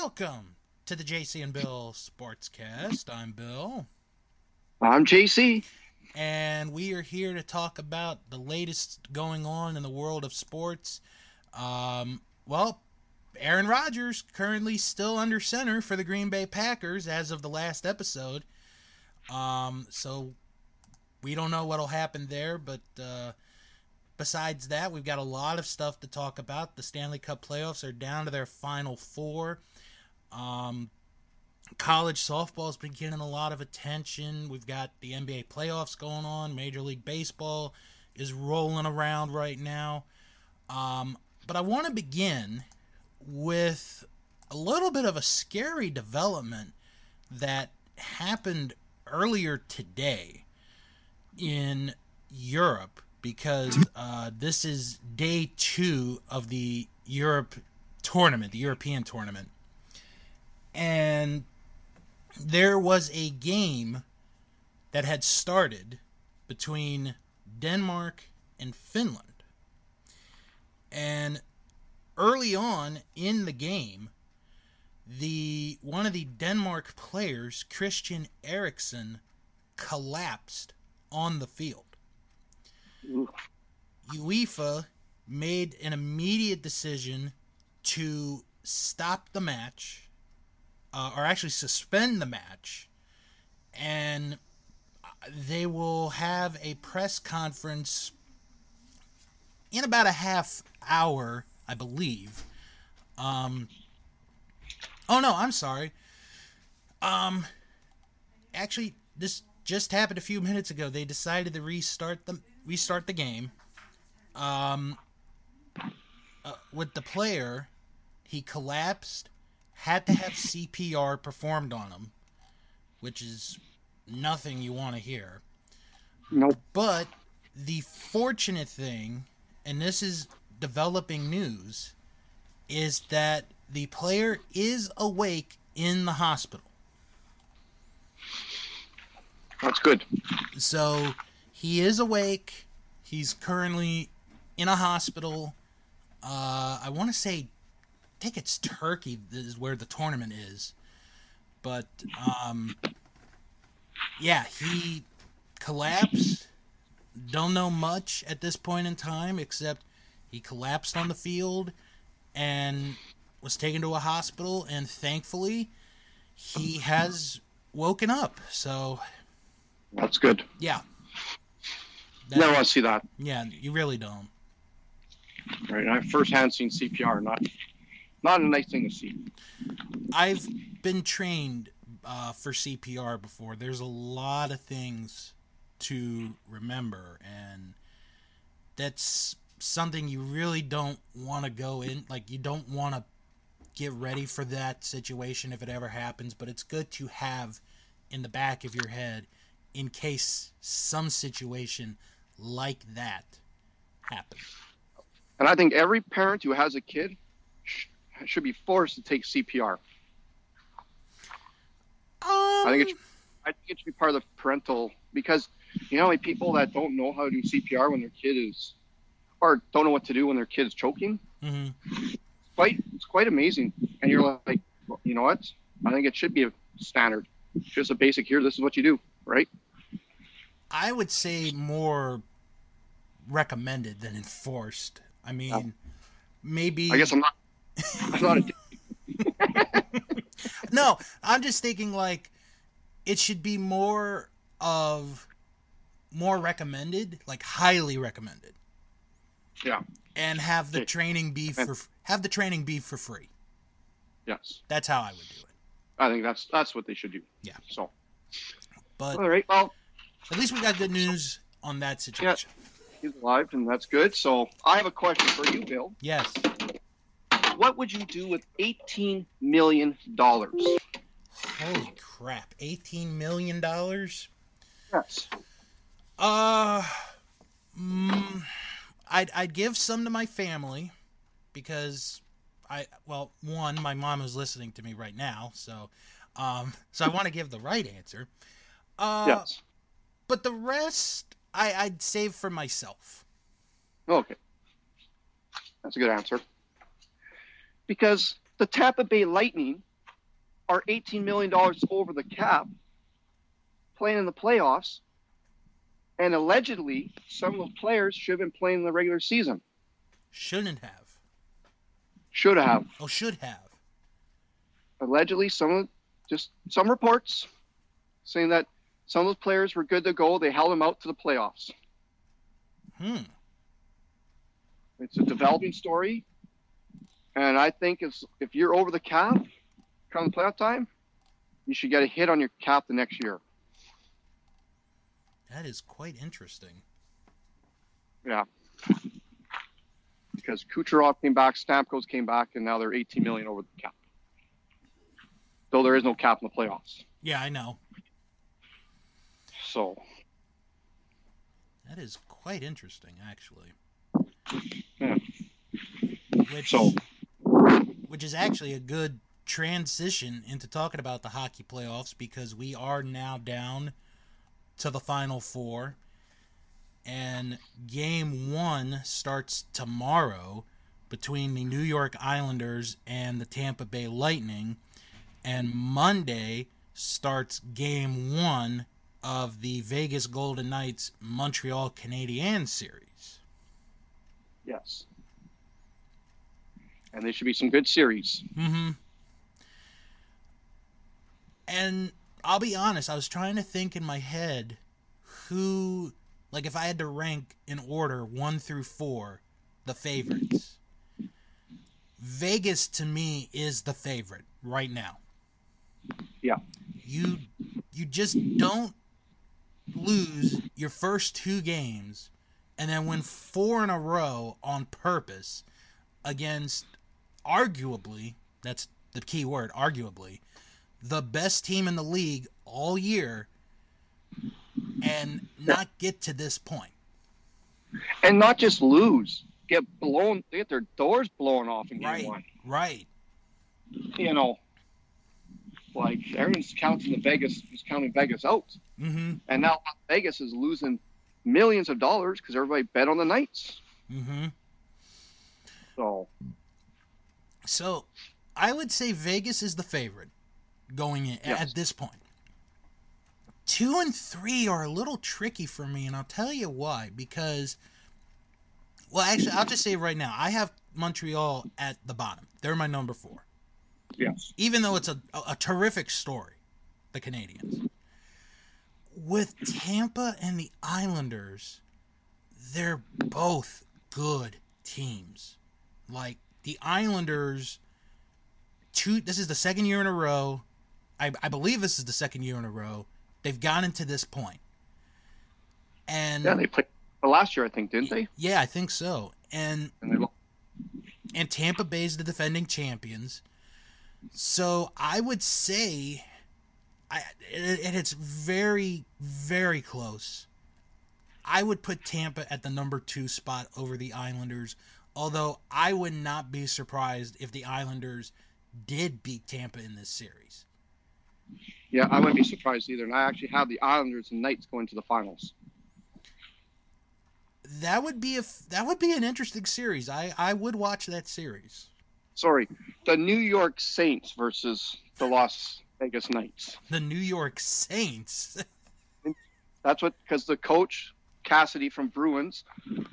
welcome to the JC and Bill Sportscast. I'm Bill, I'm JC. and we are here to talk about the latest going on in the world of sports. Um, well, Aaron Rodgers currently still under center for the Green Bay Packers as of the last episode. Um, so we don't know what'll happen there, but uh, besides that, we've got a lot of stuff to talk about. The Stanley Cup playoffs are down to their final four. Um, college softball's been getting a lot of attention. We've got the NBA playoffs going on. Major League Baseball is rolling around right now. Um, but I want to begin with a little bit of a scary development that happened earlier today in Europe because uh, this is day two of the Europe tournament, the European tournament. And there was a game that had started between Denmark and Finland. And early on in the game, the one of the Denmark players, Christian Eriksen, collapsed on the field. UEFA made an immediate decision to stop the match, uh, or actually suspend the match, and they will have a press conference in about a half hour, I believe. Um, oh no, I'm sorry. Um, actually, this just happened a few minutes ago. They decided to restart the restart the game. Um, uh, with the player, he collapsed, had to have CPR performed on him, which is nothing you want to hear. Nope. But the fortunate thing, and this is developing news, is that the player is awake in the hospital. That's good. So he is awake. He's currently in a hospital. Uh, I want to say, think it's Turkey is where the tournament is. But um, yeah, he collapsed. Don't know much at this point in time except he collapsed on the field and was taken to a hospital. And thankfully, he has woken up. So That's good. yeah. Never That- want to see that. yeah, you really don't. Right. I firsthand seen CPR. Not, not a nice thing to see. I've been trained uh, for CPR before. There's a lot of things to remember, and that's something you really don't want to go in. Like, you don't want to get ready for that situation if it ever happens, but it's good to have in the back of your head in case some situation like that happens. And I think every parent who has a kid should be forced to take CPR. I think it. Should, I think it should be part of the parental because you know, like people that don't know how to do CPR when their kid is, or don't know what to do when their kid is choking. hmm Quite, it's quite amazing. And you're like, well, you know what? I think it should be a standard, just a basic. Here, this is what you do, right? I would say more recommended than enforced. I mean, Oh. maybe. I guess I'm not. Not a no, I'm just thinking like it should be more of more recommended, like highly recommended, Yeah. and have the training be for have the training be for free. Yes. That's how I would do it. I think that's that's what they should do. Yeah. So, But all right. Well, at least we got good news on that situation. Yeah, he's alive, and that's good. So, I have a question for you, Bill. Yes. What would you do with eighteen million dollars? Holy crap! Eighteen million dollars. Yes. Uh, mm, I'd I'd give some to my family because I well one my mom is listening to me right now so um so I want to give the right answer. Uh, yes. but the rest I I'd save for myself. Okay. That's a good answer. Because the Tampa Bay Lightning are $18 million over the cap playing in the playoffs. And allegedly, some of the players should have been playing in the regular season. Shouldn't have. Should have. Oh, should have. Allegedly, some of just some reports saying that some of those players were good to go. They held them out to the playoffs. Hmm. It's a developing story, and I think if if you're over the cap, come playoff time, you should get a hit on your cap the next year. That is quite interesting. Yeah. Because Kucherov came back, Stamkos came back, and now they're 18 million over the cap. Though there is no cap in the playoffs. Yeah, I know. So That is quite interesting, actually. Yeah. Which, So- which is actually a good transition into talking about the hockey playoffs because we are now down to the final four. And game one starts tomorrow between the New York Islanders and the Tampa Bay Lightning. And Monday starts game one of the Vegas Golden Knights Montreal Canadiens series. yes. And they should be some good series. Mm-hmm. And I'll be honest, I was trying to think in my head who, like, if I had to rank in order one through four, the favorites. Vegas to me is the favorite right now. Yeah. You you just don't lose your first two games and then win four in a row on purpose against arguably that's the key word arguably the best team in the league all year and not get to this point And not just lose, get blown, get their doors blown off in game right one. right You know, like everyone's counting the Vegas, is counting Vegas out. mm-hmm And now Vegas is losing millions of dollars because everybody bet on the Knights. mm-hmm So, So, I would say Vegas is the favorite going in Yes. at this point. Two and three are a little tricky for me, and I'll tell you why. Because, well, actually, I'll just say right now, I have Montreal at the bottom. They're my number four, yes. even though it's a, a, a terrific story, the Canadiens. With Tampa and the Islanders, they're both good teams. Like the Islanders, two. This is the second year in a row. I, I believe this is the second year in a row they've gotten to this point. And Yeah, they played last year, I think, didn't they? yeah, I think so. And And and Tampa Bay's the defending champions. So I would say, I and it's very very close. I would put Tampa at the number two spot over the Islanders. Although I would not be surprised if the Islanders did beat Tampa in this series. Yeah, I wouldn't be surprised either. And I actually have the Islanders and Knights going to the finals. That would be a that would be an interesting series. I I would watch that series. Sorry, the New York Saints versus the Las Vegas Knights. The New York Saints. That's what because the coach Cassidy from Bruins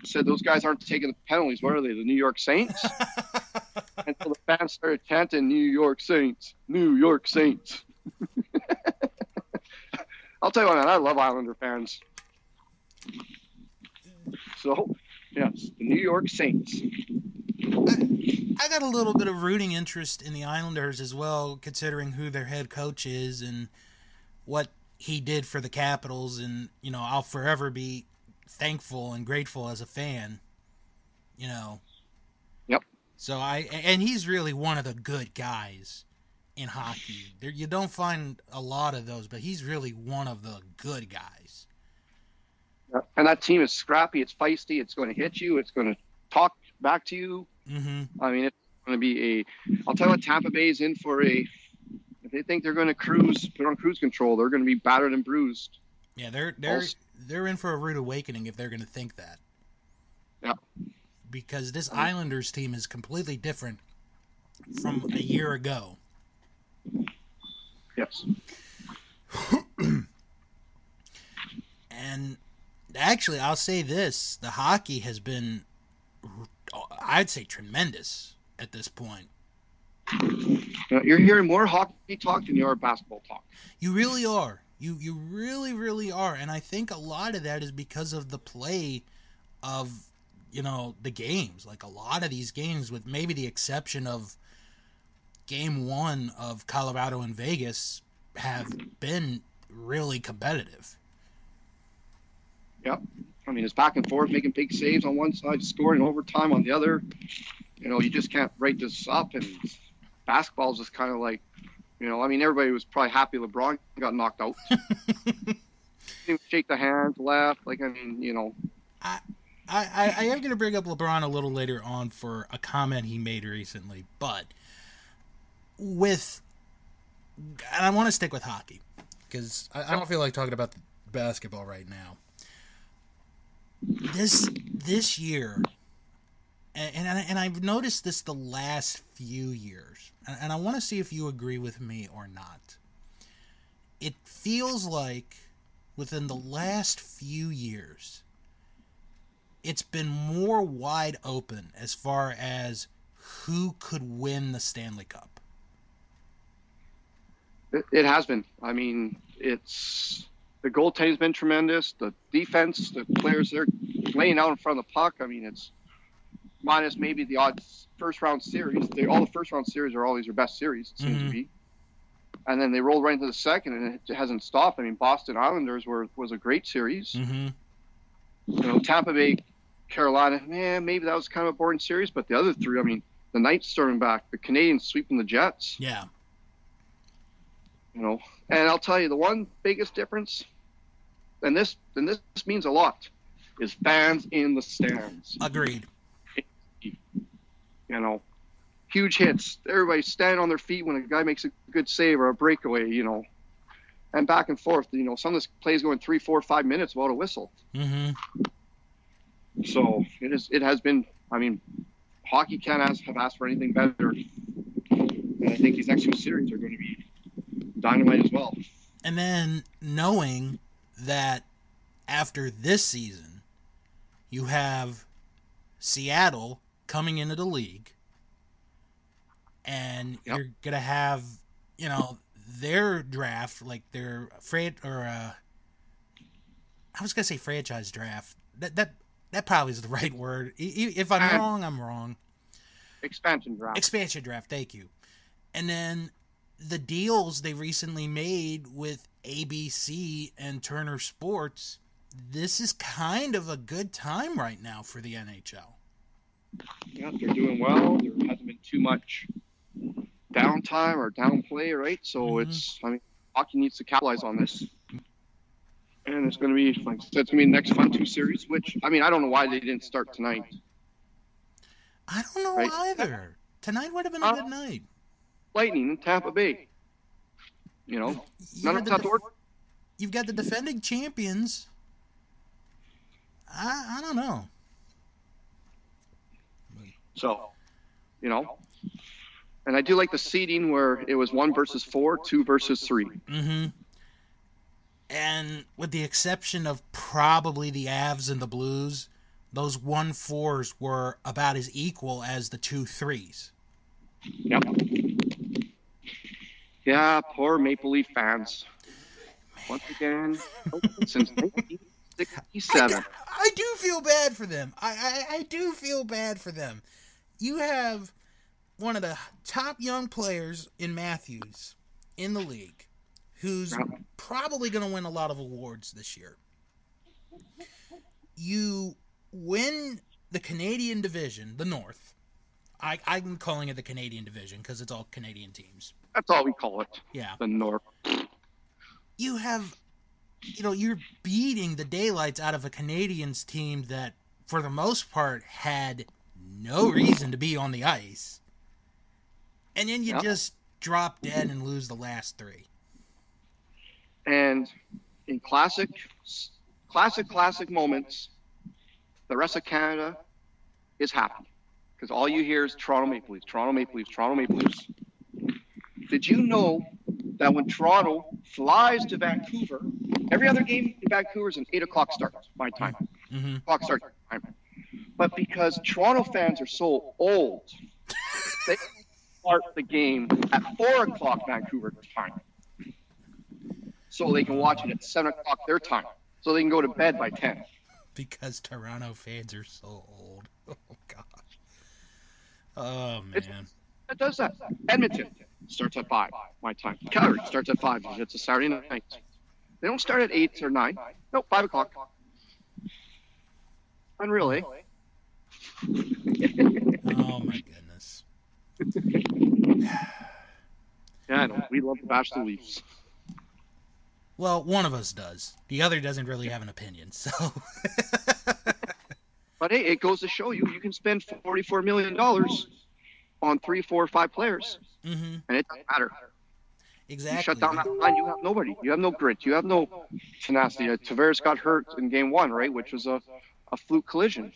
said those guys aren't taking the penalties. What are they? The New York Saints? and so the fans started chanting "New York Saints, New York Saints." I'll tell you what, man, I love Islander fans. So, yes, the New York Saints. I got a little bit of rooting interest in the Islanders as well, considering who their head coach is and what he did for the Capitals. And, you know, I'll forever be thankful and grateful as a fan, you know. Yep. So I, and he's really one of the good guys in hockey. There, you don't find a lot of those, but he's really one of the good guys. And that team is scrappy. It's feisty. It's going to hit you. It's going to talk back to you. Mm-hmm. I mean, it's going to be a. I'll tell you what, Tampa Bay's in for a. If they think they're going to cruise, put on cruise control, they're going to be battered and bruised. Yeah, they're they're Also- they're in for a rude awakening if they're going to think that. Yeah. Because this mm. Islanders team is completely different from a year ago. Yes. And actually, I'll say this: the hockey has been, I'd say, tremendous at this point. You're hearing more hockey talk than you are basketball talk. You really are. You you really really are, and I think a lot of that is because of the play of you know the games. Like a lot of these games, with maybe the exception of game one of Colorado and Vegas, have been really competitive. Yep. I mean, it's back and forth, making big saves on one side, scoring overtime on the other. You know, you just can't break this up. And basketball is just kind of like, you know, I mean, everybody was probably happy LeBron got knocked out. Shake the hand, laugh. Like, I mean, you know. I, I, I am going to bring up LeBron a little later on for a comment he made recently, but with, and I want to stick with hockey because I, I don't feel like talking about basketball right now. This this year, and and, and I've noticed this the last few years, and, and I want to see if you agree with me or not. It feels like within the last few years, it's been more wide open as far as who could win the Stanley Cup. It, it has been. I mean, it's the goaltending's been tremendous. The defense, the players they're laying out in front of the puck. I mean, it's minus maybe the odd first round series. They, all the first round series are always your best series, it seems Mhm. to be. And then they rolled right into the second, and it hasn't stopped. I mean, Boston Islanders were was a great series. Mm-hmm. You know, Tampa Bay, Carolina, man, maybe that was kind of a boring series, but the other three, I mean, the Knights storming back, the Canadiens sweeping the Jets. Yeah. you know. And I'll tell you, the one biggest difference, and this and this means a lot, is fans in the stands. Agreed. You know, huge hits. Everybody standing on their feet when a guy makes a good save or a breakaway. You know, and back and forth. You know, some of this plays going three, four, five minutes without a whistle. Mm-hmm. So it is. It has been. I mean, hockey can't ask, have asked for anything better. And I think these next two series are going to be dynamite as well. And then knowing that after this season, you have Seattle coming into the league, and Yep. you're gonna have, you know, their draft, like their fran or uh, I was gonna say franchise draft. That that that probably is the right word. If I'm wrong, I'm wrong. Expansion draft. expansion draft thank you and then the deals they recently made with abc and turner sports this is kind of a good time right now for the nhl Yeah, they're doing well. There hasn't been too much downtime or downplay, right? So Mhm. it's, I mean, hockey needs to capitalize on this. And it's going to be, like I said, it's going to be the next fun two series, which, I mean, I don't know why they didn't start tonight. i don't know Right. either tonight would have been a Uh, good night Lightning in Tampa Bay. You know, you none of the it's to def- work. you've got the defending champions i, I don't know So, you know, and I do like the seeding where it was one versus four, two versus three. Mm-hmm. And with the exception of probably the Avs and the Blues, those one fours were about as equal as the two threes. Yep. Yeah, poor Maple Leaf fans. Once again, since 1967. I, I do feel bad for them. I, I, I do feel bad for them. You have one of the top young players in Matthews in the league who's probably going to win a lot of awards this year. You win the Canadian division, the North. I, I'm calling it the Canadian division because it's all Canadian teams. That's all we call it, Yeah. the North. you have you know you're beating the daylights out of a Canadiens team that for the most part had no reason to be on the ice. And then you Yep. just drop dead and lose the last 3. And in classic, classic, classic moments, the rest of Canada is happy. because all you hear is Toronto Maple Leafs, Toronto Maple Leafs, Toronto Maple Leafs. Did you know that when Toronto flies to Vancouver, every other game in Vancouver is an eight o'clock start, my time. Mm-hmm. Clock start time. But because Toronto fans are so old, they start the game at four o'clock Vancouver time, so they can watch it at seven o'clock their time, so they can go to bed by ten. Because Toronto fans are so old. Oh gosh. Oh It's- man. It does that. Edmonton starts at five, my time. Calgary starts at five. It's a Saturday night. They don't start at eight or nine. No, five o'clock. Unreal, eh? Oh my goodness. Yeah, I know. We love to bash the Leafs. Well, one of us does. The other doesn't really have an opinion. So. But hey, it goes to show you you can spend forty-four million dollars on three, four, five players, hmm and it doesn't matter. Exactly. You shut down that line, you have nobody. You have no grit. You have no tenacity. Uh, Tavares got hurt in game one, right, which was a, a fluke collision.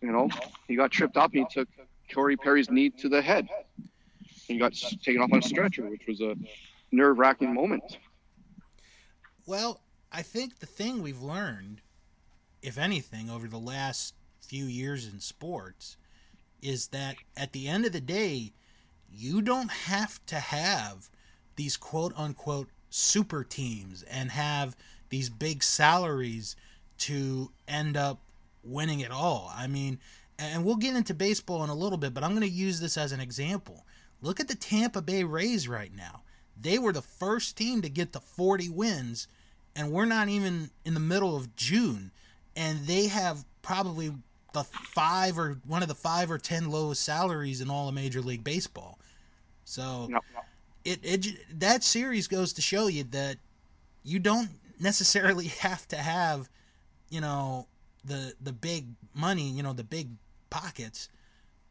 You know, he got tripped up and he took Corey Perry's knee to the head. He got taken off on a stretcher, which was a nerve-wracking moment. Well, I think the thing we've learned, if anything, over the last few years in sports, is that at the end of the day, you don't have to have these quote unquote super teams and have these big salaries to end up winning it all. I mean, and we'll get into baseball in a little bit, but I'm going to use this as an example. Look at the Tampa Bay Rays right now. They were the first team to get to 40 wins, and we're not even in the middle of June, and they have probably the five or one of the five or ten lowest salaries in all of Major League Baseball. So it, it that series goes to show you that you don't necessarily have to have, you know, the the big money, you know, the big pockets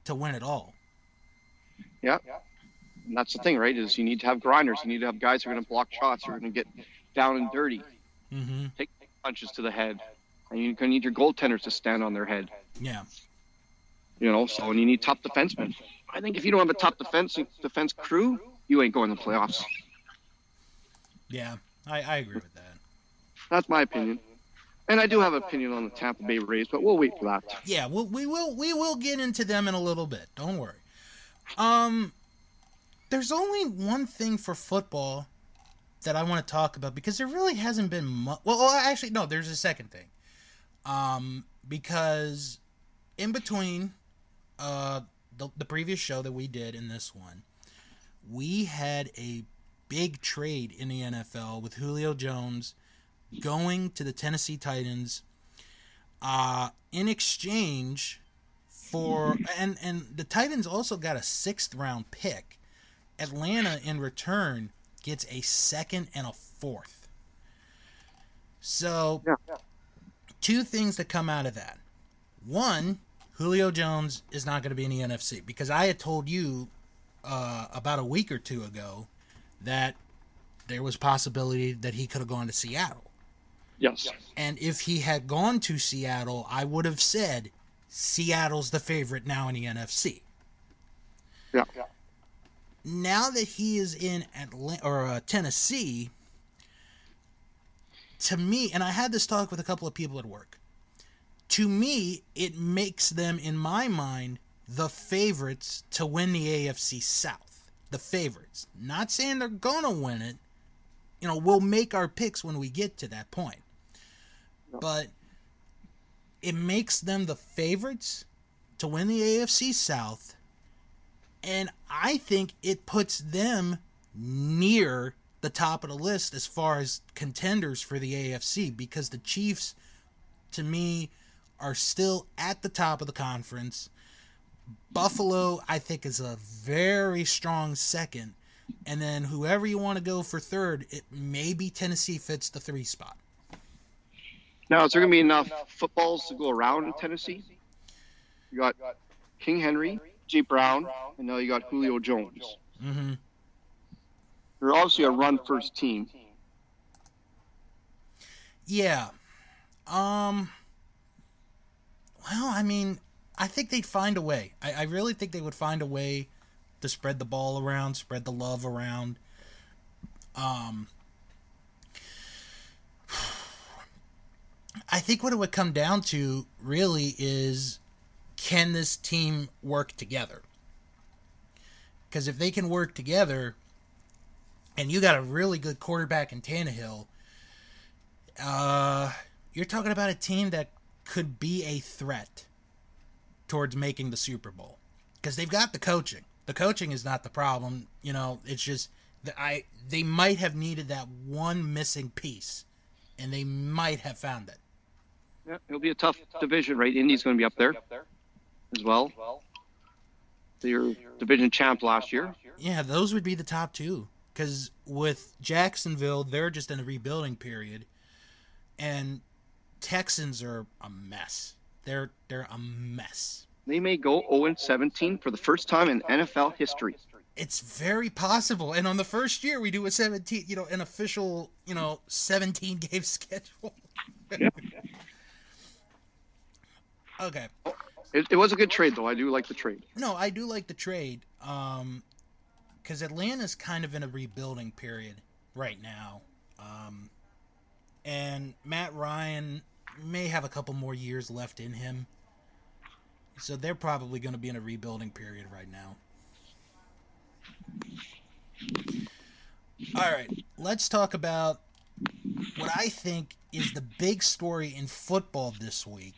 to win it all. Yeah. And that's the thing, right? Is you need to have grinders. You need to have guys who are going to block shots, who are going to get down and dirty, Mm-hmm. take punches to the head, and you're going to need your goaltenders to stand on their head. Yeah. You know, so and you need top defensemen. I think if you don't have a top defense defense crew, you ain't going to the playoffs. Yeah. I, I agree with that. That's my opinion. And I do have an opinion on the Tampa Bay Rays, but we'll wait for that. Yeah, we'll, we will we will get into them in a little bit. Don't worry. Um, there's only one thing for football that I want to talk about because there really hasn't been much. Well, well, actually, no. There's a second thing. Um, because in between, uh, the the previous show that we did in this one, we had a big trade in the NFL with Julio Jones going to the Tennessee Titans uh, in exchange for and and the Titans also got a sixth round pick. Atlanta in return gets a second and a fourth. So Yeah. two things that come out of that. One, Julio Jones is not going to be in the NFC because I had told you uh, about a week or two ago that there was possibility that he could have gone to Seattle. Yes. And if he had gone to Seattle, I would have said Seattle's the favorite now in the NFC. Yeah. yeah. Now that he is in Atlanta or uh, Tennessee, to me, and I had this talk with a couple of people at work. To me, it makes them, in my mind, the favorites to win the AFC South. The favorites. Not saying they're gonna win it. You know, we'll make our picks when we get to that point. But it makes them the favorites to win the AFC South. And I think it puts them near the top of the list as far as contenders for the AFC because the Chiefs, to me, are still at the top of the conference. Buffalo, I think, is a very strong second. And then whoever you want to go for third, it maybe Tennessee fits the three spot. Now, is there going to be enough footballs to go around in Tennessee? You got King Henry, J. Brown, and now you got Julio Jones. Mm-hmm. They're obviously a run first team. Yeah. Um. Well, I mean, I think they'd find a way. I, I really think they would find a way to spread the ball around, spread the love around. Um, I think what it would come down to really is can this team work together? Because if they can work together, and you got a really good quarterback in Tannehill, uh, you're talking about a team that could be a threat towards making the Super Bowl because they've got the coaching. The coaching is not the problem. You know, it's just that I they might have needed that one missing piece, and they might have found it. Yeah, it'll be a tough division, right? Indy's going to be up there as well. Your division champ last year. Yeah, those would be the top two. Because with Jacksonville, they're just in a rebuilding period, and Texans are a mess. They're they're a mess. They may go 0 17 for the first time in NFL history. It's very possible. And on the first year, we do a 17, you know, an official, you know, 17 game schedule. Okay. It, it, was a good trade, though. I do like the trade. No, I do like the trade. Um, because Atlanta's kind of in a rebuilding period right now. Um, and Matt Ryan may have a couple more years left in him. So they're probably going to be in a rebuilding period right now. All right, let's talk about what I think is the big story in football this week.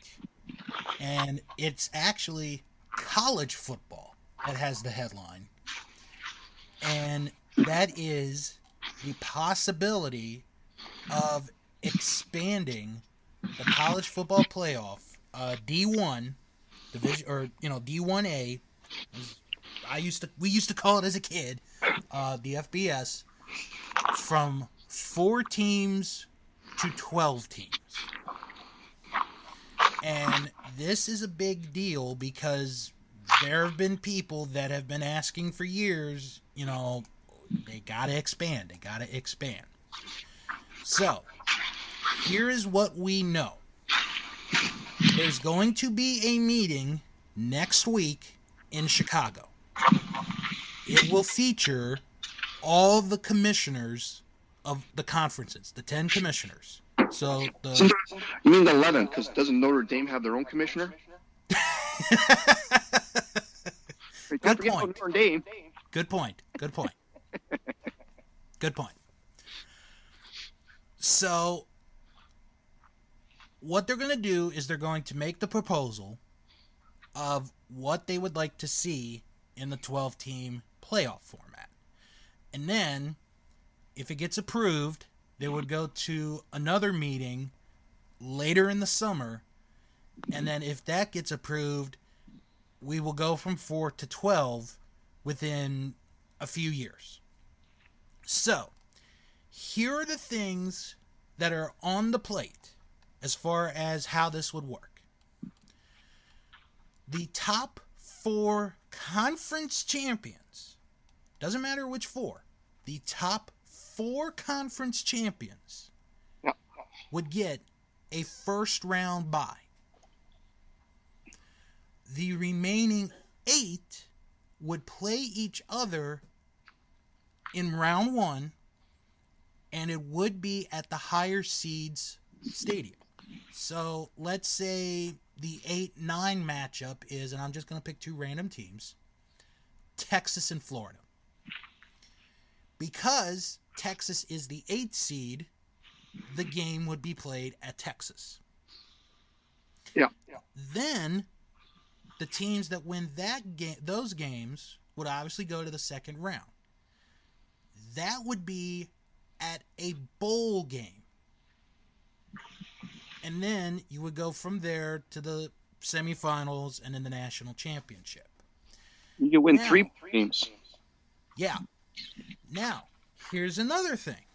And it's actually college football that has the headline. And that is the possibility of expanding the college football playoff, uh, D1 division, or you know D1A. I used to we used to call it as a kid, uh, the FBS, from four teams to twelve teams. And this is a big deal because there have been people that have been asking for years, you know, they got to expand. They got to expand. So, here is what we know there's going to be a meeting next week in Chicago. It will feature all the commissioners of the conferences, the 10 commissioners. So the You mean the 11 cuz doesn't Notre Dame have their own commissioner? Good point. Notre Dame. Good point. Good point. Good point. So what they're going to do is they're going to make the proposal of what they would like to see in the 12 team playoff format. And then, if it gets approved, they would go to another meeting later in the summer. And then, if that gets approved, we will go from 4 to 12 within a few years. So, here are the things that are on the plate as far as how this would work. The top four conference champions, doesn't matter which four, the top four conference champions would get a first round bye. The remaining eight would play each other in round one, and it would be at the higher seeds stadium. So let's say the 8 9 matchup is, and I'm just going to pick two random teams Texas and Florida. Because Texas is the 8th seed, the game would be played at Texas. Yeah. Then the teams that win that game those games would obviously go to the second round. That would be at a bowl game and then you would go from there to the semifinals and then the national championship. You could win now, three games. Yeah. Now, here's another thing.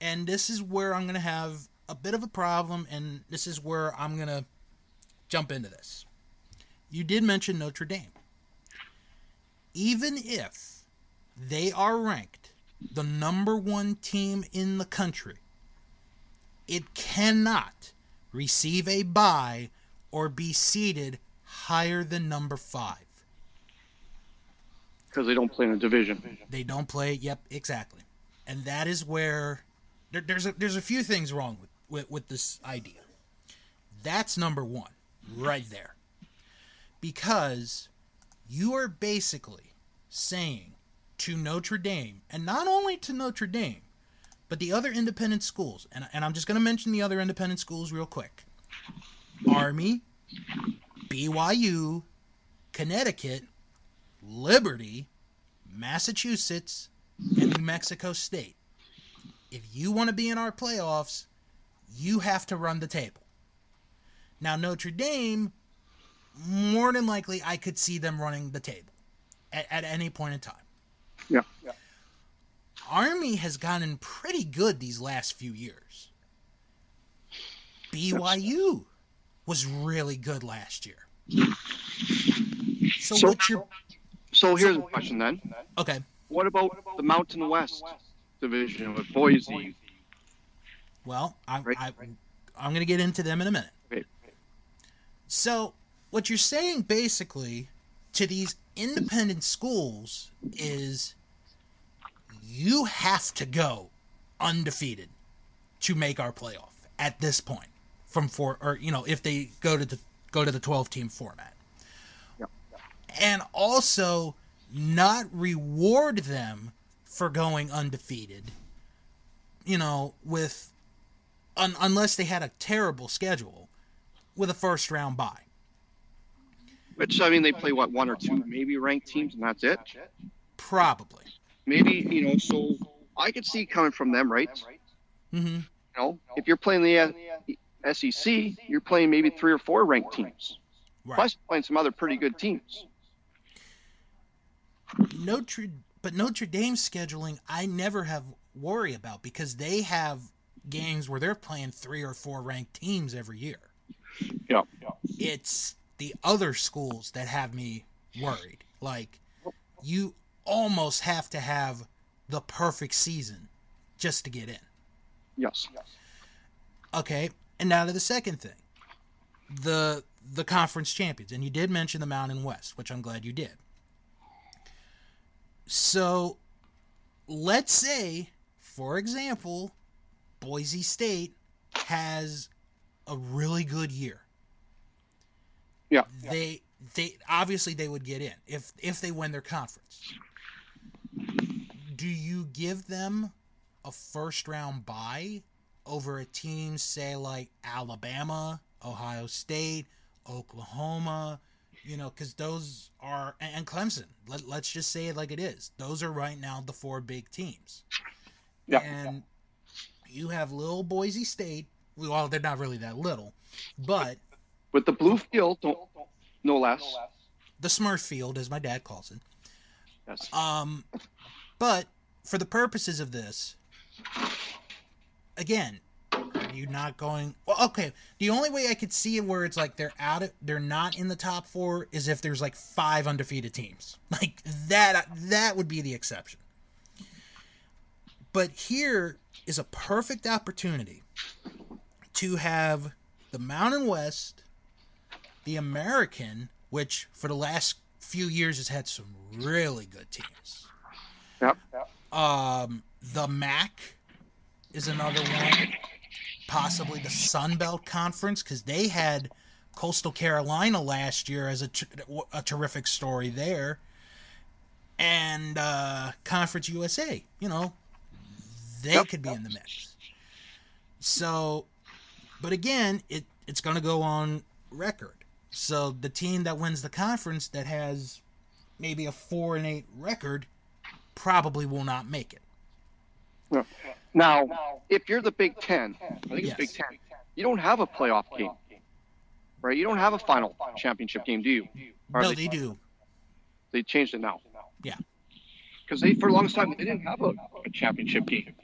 And this is where I'm going to have a bit of a problem, and this is where I'm going to jump into this. You did mention Notre Dame. Even if they are ranked the number one team in the country, it cannot receive a bye, or be seated higher than number five. Because they don't play in a division. They don't play. Yep, exactly. And that is where there, there's a, there's a few things wrong with, with with this idea. That's number one, right there. Because you are basically saying to Notre Dame, and not only to Notre Dame, but the other independent schools, and, and I'm just going to mention the other independent schools real quick Army, BYU, Connecticut, Liberty, Massachusetts, and New Mexico State. If you want to be in our playoffs, you have to run the table. Now, Notre Dame, more than likely, I could see them running the table at, at any point in time. Yeah. yeah. Army has gotten pretty good these last few years. BYU was really good last year. So, So- what's your So here's a question then. okay? What about the Mountain West division with Boise? Well, I, Right. I, I'm going to get into them in a minute. Okay. So, what you're saying basically to these independent schools is you have to go undefeated to make our playoff at this point from four or you know if they go to the go to the 12 team format. And also not reward them for going undefeated you know with un, unless they had a terrible schedule with a first round bye Which I mean, they play what one or two maybe ranked teams, and that's it. probably Maybe you know. So I could see coming from them, right? Mm-hmm. You know, if you're playing the uh, SEC, you're playing maybe three or four ranked teams. right Plus, playing some other pretty good teams. Notre but Notre Dame scheduling I never have worry about because they have games where they're playing three or four ranked teams every year. Yeah. It's the other schools that have me worried. Like you almost have to have the perfect season just to get in. Yes. Okay, and now to the second thing. The the conference champions, and you did mention the Mountain West, which I'm glad you did. So let's say, for example, Boise State has a really good year. Yeah. They they obviously they would get in if if they win their conference. Do you give them a first round bye over a team say like Alabama, Ohio State, Oklahoma, you know, because those are and and Clemson. Let, let's just say it like it is. Those are right now the four big teams. Yeah. And you have little Boise State. Well, they're not really that little, but With the blue field, don't, no less. the Smurf Field, as my dad calls it. Yes. Um, but for the purposes of this, again, you not going? Well, okay. The only way I could see it where it's like they're out of, they're not in the top four is if there's like five undefeated teams. Like that, that would be the exception. But here is a perfect opportunity to have the Mountain West, the American, which for the last few years has had some really good teams. Yep. Um, the MAC is another one. Possibly the Sun Belt Conference because they had Coastal Carolina last year as a, ter- a terrific story there. And uh, Conference USA, you know, they Yep. could be in the mix. So, but again, it it's going to go on record. So the team that wins the conference that has maybe a four and eight record probably will not make it. Now, if you're the Big Ten, I think it's Big Ten, you don't have a playoff game, right? You don't have a final championship game, do you? Or no, they do. They changed it now. Yeah. Because they, for the longest time, they didn't have a, a championship game.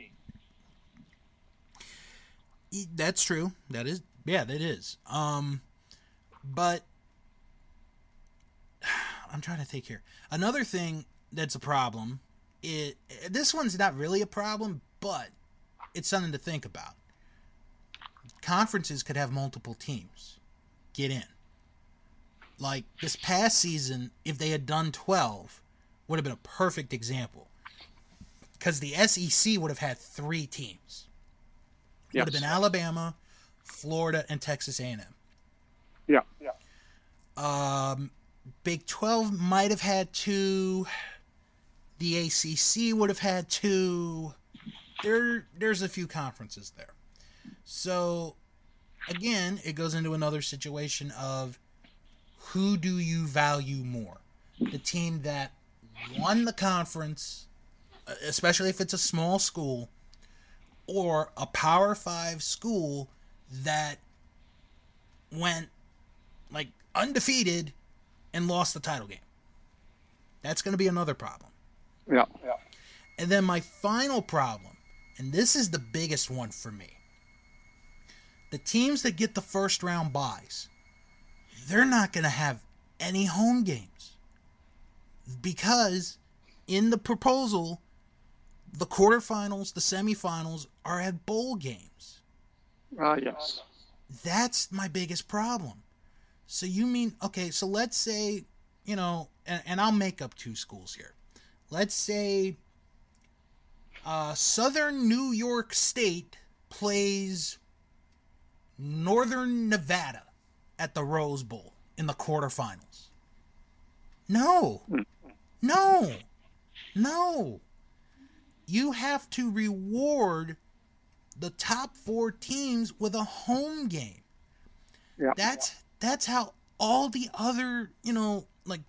That's true. That is, yeah, that is. Um, but I'm trying to think here. Another thing that's a problem. It this one's not really a problem, but it's something to think about. Conferences could have multiple teams get in. Like this past season, if they had done 12, would have been a perfect example. Because the SEC would have had three teams. It Yes. would have been Alabama, Florida, and Texas A&M. Yeah. Yeah. Um, Big 12 might have had two. The ACC would have had two. There, there's a few conferences there. So, again, it goes into another situation of who do you value more? The team that won the conference, uh, especially if it's a small school, or a Power Five school that went like undefeated and lost the title game. That's going to be another problem. Yeah. Yeah. And then my final problem, and this is the biggest one for me. The teams that get the first round byes, they're not going to have any home games. Because in the proposal, the quarterfinals, the semifinals are at bowl games. Uh, yes. That's my biggest problem. So you mean okay? So let's say you know, and, and I'll make up two schools here. Let's say uh, Southern New York State plays Northern Nevada at the Rose Bowl in the quarterfinals. No, no, no. You have to reward the top four teams with a home game. Yeah. That's that's how all the other, you know, like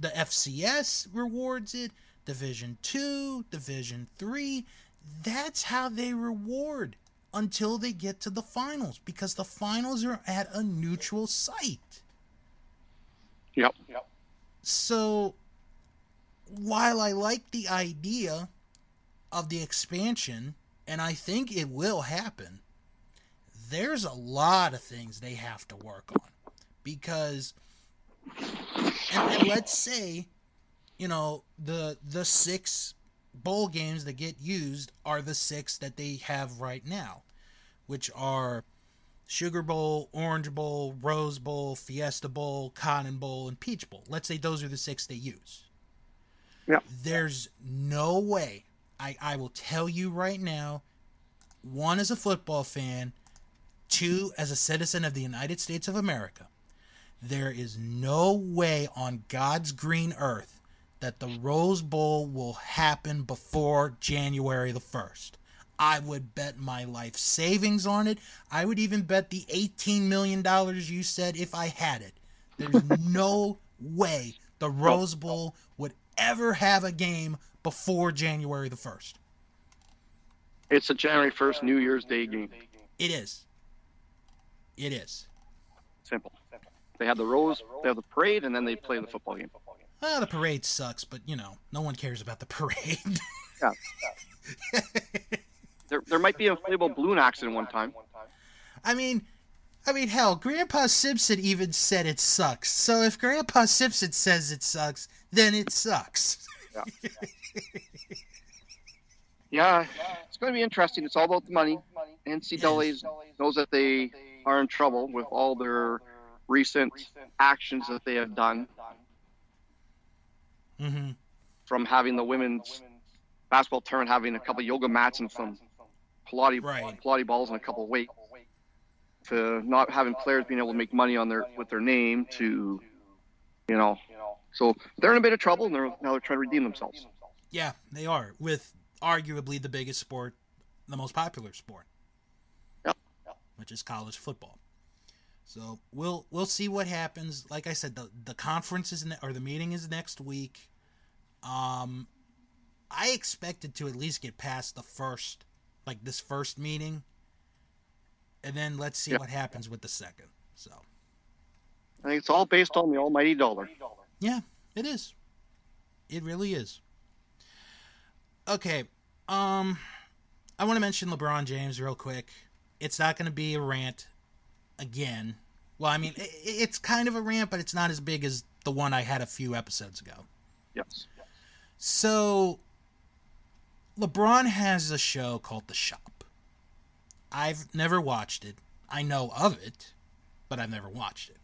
the FCS rewards it, Division 2, Division 3, that's how they reward until they get to the finals because the finals are at a neutral site. Yep. Yep. So while I like the idea of the expansion, and I think it will happen, there's a lot of things they have to work on. Because and, and let's say, you know, the the six bowl games that get used are the six that they have right now, which are Sugar Bowl, Orange Bowl, Rose Bowl, Fiesta Bowl, Cotton Bowl, and Peach Bowl. Let's say those are the six they use. Yeah. There's no way. I, I will tell you right now, one as a football fan, two as a citizen of the United States of America, there is no way on God's green earth that the Rose Bowl will happen before January the 1st. I would bet my life savings on it. I would even bet the $18 million you said if I had it. There's no way the Rose Bowl would ever have a game before January the 1st. It's a January 1st New Year's Day game. It is. It is. Simple. They have the rose, they have the parade, and then they play the football game. Well, the parade sucks, but you know, no one cares about the parade. Yeah. There, there might be a inflatable balloon accident one time. I mean, I mean, hell, Grandpa Simpson even said it sucks. So if Grandpa Simpson says it sucks, then it sucks. Yeah, it's going to be interesting. It's all about the money. NCAA knows that they are in trouble with all their recent actions that they have done, hmm from having the women's basketball tournament having a couple yoga mats and some Pilates, Right. Pilates balls and a couple of weights, to not having players being able to make money on their with their name, to you know, so they're in a bit of trouble and they're now they're trying to redeem themselves. Yeah, they are with arguably the biggest sport, the most popular sport, Yep. which is college football. So we'll we'll see what happens. Like I said, the the conference is ne- or the meeting is next week. Um, I expected to at least get past the first, like this first meeting, and then let's see Yeah. what happens with the second. So I think it's all based on the almighty dollar. yeah, it is. It really is. Okay, um, I want to mention LeBron James real quick. It's not going to be a rant again. Well, I mean, i- i it's kind of a rant, but it's not as big as the one I had a few episodes ago. Yes. So, LeBron has a show called The Shop. I've never watched it. I know of it, but I've never watched it.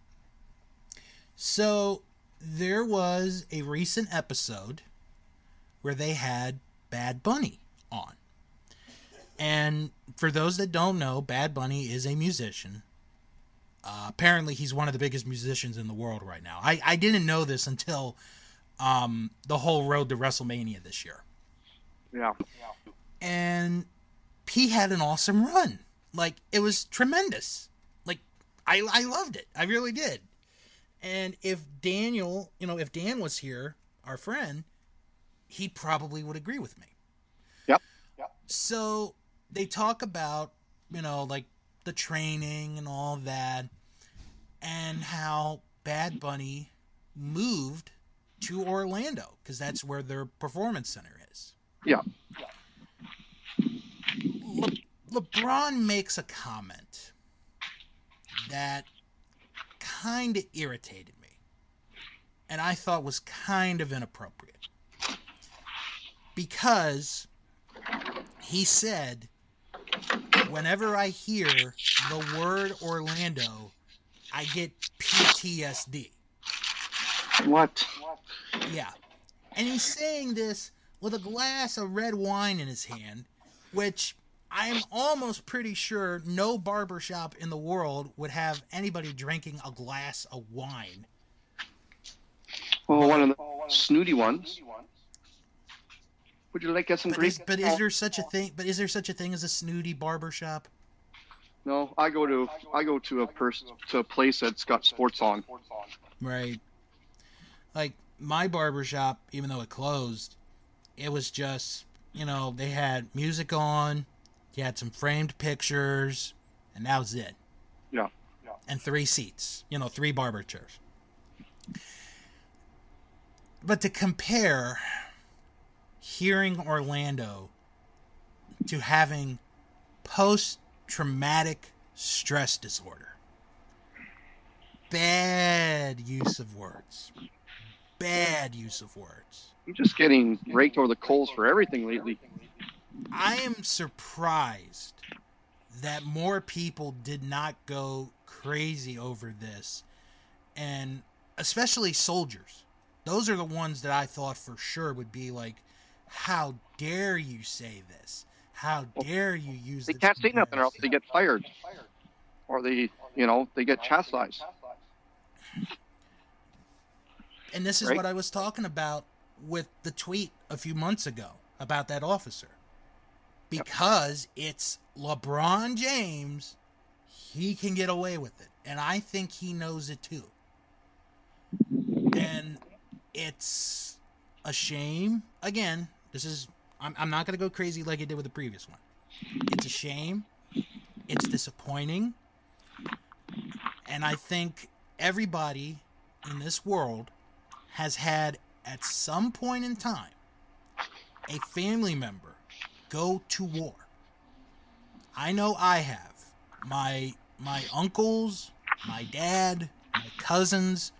So there was a recent episode where they had Bad Bunny on. And for those that don't know, Bad Bunny is a musician. Uh, apparently, he's one of the biggest musicians in the world right now. I, I didn't know this until um, the whole road to WrestleMania this year. Yeah. And he had an awesome run. Like, it was tremendous. Like, I, I loved it. I really did. And if Daniel, you know, if Dan was here, our friend, he probably would agree with me. Yep. Yep. So they talk about, you know, like the training and all that, and how Bad Bunny moved to Orlando because that's where their performance center is. Yeah. Le- LeBron makes a comment that kind of irritated me and I thought was kind of inappropriate because he said whenever I hear the word Orlando, I get PTSD. What? Yeah. And he's saying this with a glass of red wine in his hand, which I'm almost pretty sure no barbershop in the world would have anybody drinking a glass of wine. Well, one of the snooty ones. Would you like to get some But Greek? is, but is there such a thing? But is there such a thing as a snooty barbershop? No, I go to I go to a person to a place that's got sports on. Right. Like my barbershop, even though it closed, it was just, you know, they had music on, you had some framed pictures, and that was it. Yeah. And three seats, you know, three barber chairs. But to compare hearing Orlando to having post traumatic stress disorder. Bad use of words. Bad use of words. I'm just getting raked over the coals for everything lately. I am surprised that more people did not go crazy over this, and especially soldiers. Those are the ones that I thought for sure would be like, "How dare you say this? How dare you use?" They this can't say nothing or else they get fired, or they, you know, they get chastised. And this is Right. what I was talking about with the tweet a few months ago about that officer. Because it's LeBron James, he can get away with it. And I think he knows it too. And it's a shame. Again, this is, I'm, I'm not to go crazy like I did with the previous one. It's a shame. It's disappointing. And I think everybody in this world has had at some point in time a family member go to war. I know I have. My my uncles, my dad, my cousins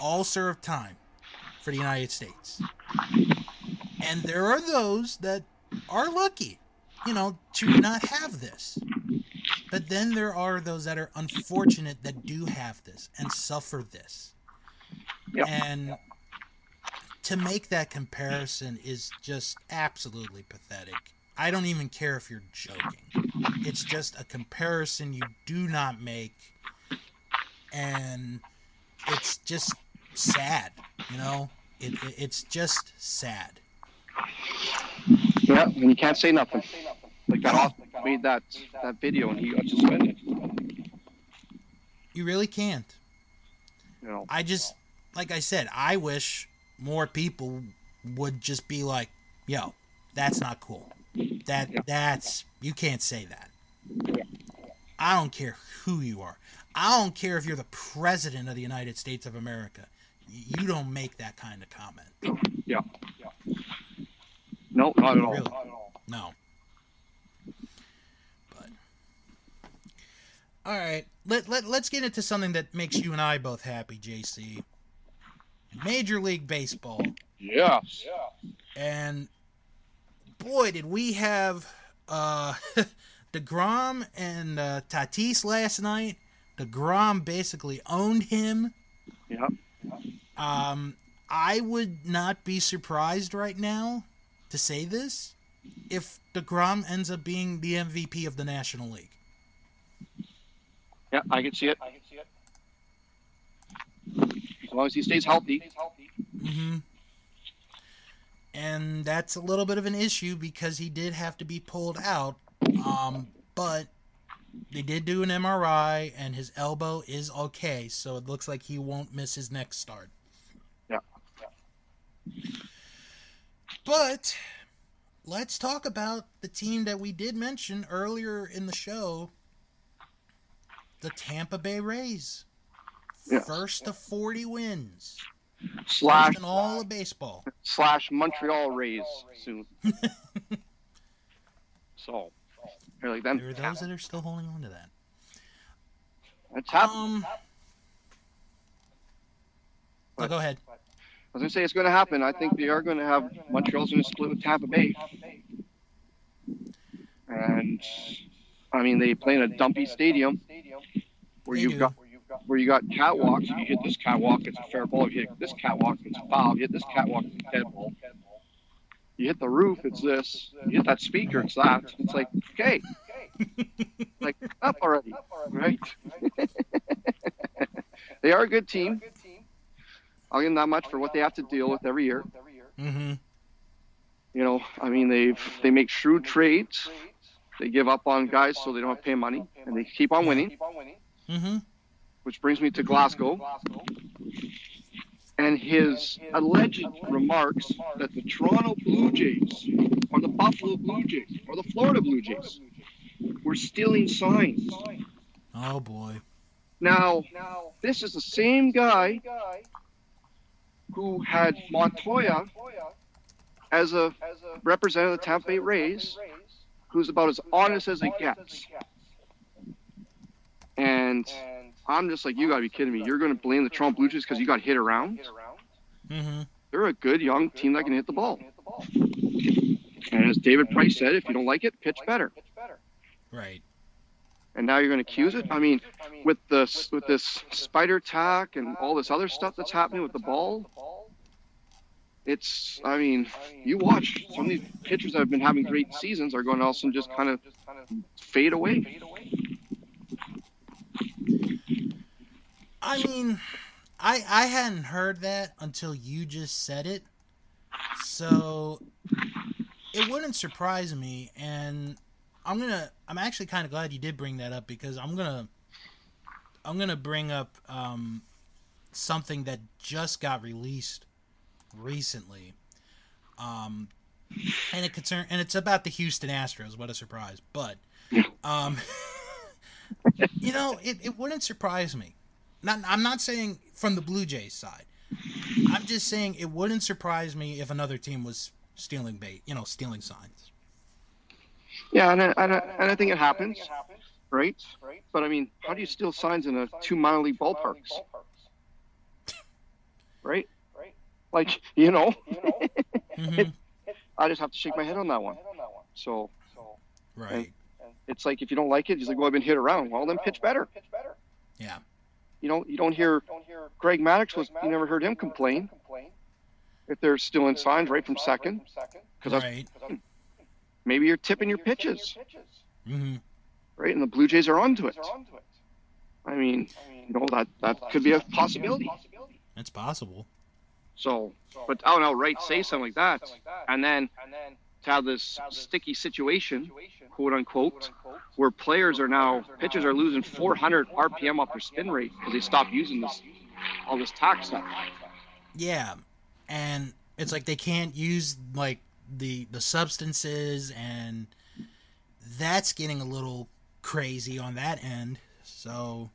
all served time for the United States. And there are those that are lucky, you know, to not have this. But then there are those that are unfortunate that do have this and suffer this. Yep. And to make that comparison is just absolutely pathetic. I don't even care if you're joking. It's just a comparison you do not make. And it's just sad, you know? It, it, it's just sad. Yeah, and you can't say nothing. Like that off made that that video and he got suspended. You really can't. You know, I just, like I said, I wish more people would just be like, "Yo, that's not cool. That Yeah. that's you can't say that." I don't care who you are. I don't care if you're the president of the United States of America. You don't make that kind of comment. yeah. No, not at all. Really? No. But all right, let let let's get into something that makes you and I both happy, JC. Major League Baseball. Yeah. And boy, did we have uh, DeGrom and uh, Tatis last night. DeGrom basically owned him. Yeah. Um, I would not be surprised right now to say this if DeGrom ends up being the MVP of the National League. Yeah, I can see it. I can see it. As long as he stays healthy. hmm And that's a little bit of an issue because he did have to be pulled out. Um, but they did do an MRI, and his elbow is okay, so it looks like he won't miss his next start. Yeah. But let's talk about the team that we did mention earlier in the show the Tampa Bay Rays. Yeah. First to 40 wins. Slash First in all of baseball. slash Montreal Rays soon. so, like them. There are those that are still holding on to that. That's happening. Um, oh, go ahead. I was gonna say it's gonna happen. I think they are gonna have Montreal's gonna split with Tampa Bay, and I mean they play in a dumpy stadium where you've got where you got catwalks. If You hit this catwalk, it's a fair ball. If you hit this catwalk, it's a foul. You hit this catwalk, it's a dead ball. You hit the roof, it's this. You hit that speaker, it's that. It's like okay, like up already, right? they are a good team. I'll give them that much for what they have to deal with every year. Mm-hmm. You know, I mean, they've they make shrewd trades. They give up on guys so they don't have to pay money, and they keep on winning. Mm-hmm. Which brings me to Glasnow and his alleged remarks that the Toronto Blue Jays, or the Buffalo Blue Jays, or the Florida Blue Jays were stealing signs. Oh boy. Now, this is the same guy who had Montoyo as a representative of the Tampa Bay Rays, who's about as honest as it gets. And I'm just like, you gotta be kidding me. You're gonna blame the Toronto Blue Jays because you got hit around? Mm-hmm. They're a good young team that can hit the ball. And as David Price said, if you don't like it, pitch better. Right. And now you're gonna accuse it? I mean, with this with this spider tack and all this other stuff that's happening with the ball, it's I mean, you watch some of these pitchers that have been having great seasons are going to all of a sudden just kind of fade away. I mean, I I hadn't heard that until you just said it. So it wouldn't surprise me and I'm to I'm actually kind of glad you did bring that up because I'm to I'm to bring up um something that just got released recently. Um and it concern and it's about the Houston Astros, what a surprise. But um you know, it, it wouldn't surprise me. Not, I'm not saying from the Blue Jays side. I'm just saying it wouldn't surprise me if another team was stealing bait, you know, stealing signs. Yeah, and I, and I, and I think it happens, right? But I mean, how do you steal signs in a two minor league ballparks, right? Like, you know, Mhm. I just have to shake my head on that one. So Right. it's like if you don't like it, he's like, well, I've been hit around. Well, then pitch better. Yeah. You know, you don't hear Greg Maddux was. You never heard him complain if they're stealing signs right from second because Right. Maybe you're tipping your pitches, hmm right? And the Blue Jays are onto it. I mean, you know that that could be a possibility. It's possible. So, but I don't know, right? Say something like that, and then to have this sticky situation, quote unquote, where players are now pitchers are losing 400 RPM off their spin rate because they stopped using this all this tack stuff. Yeah. And it's like they can't use like the the substances and that's getting a little crazy on that end. So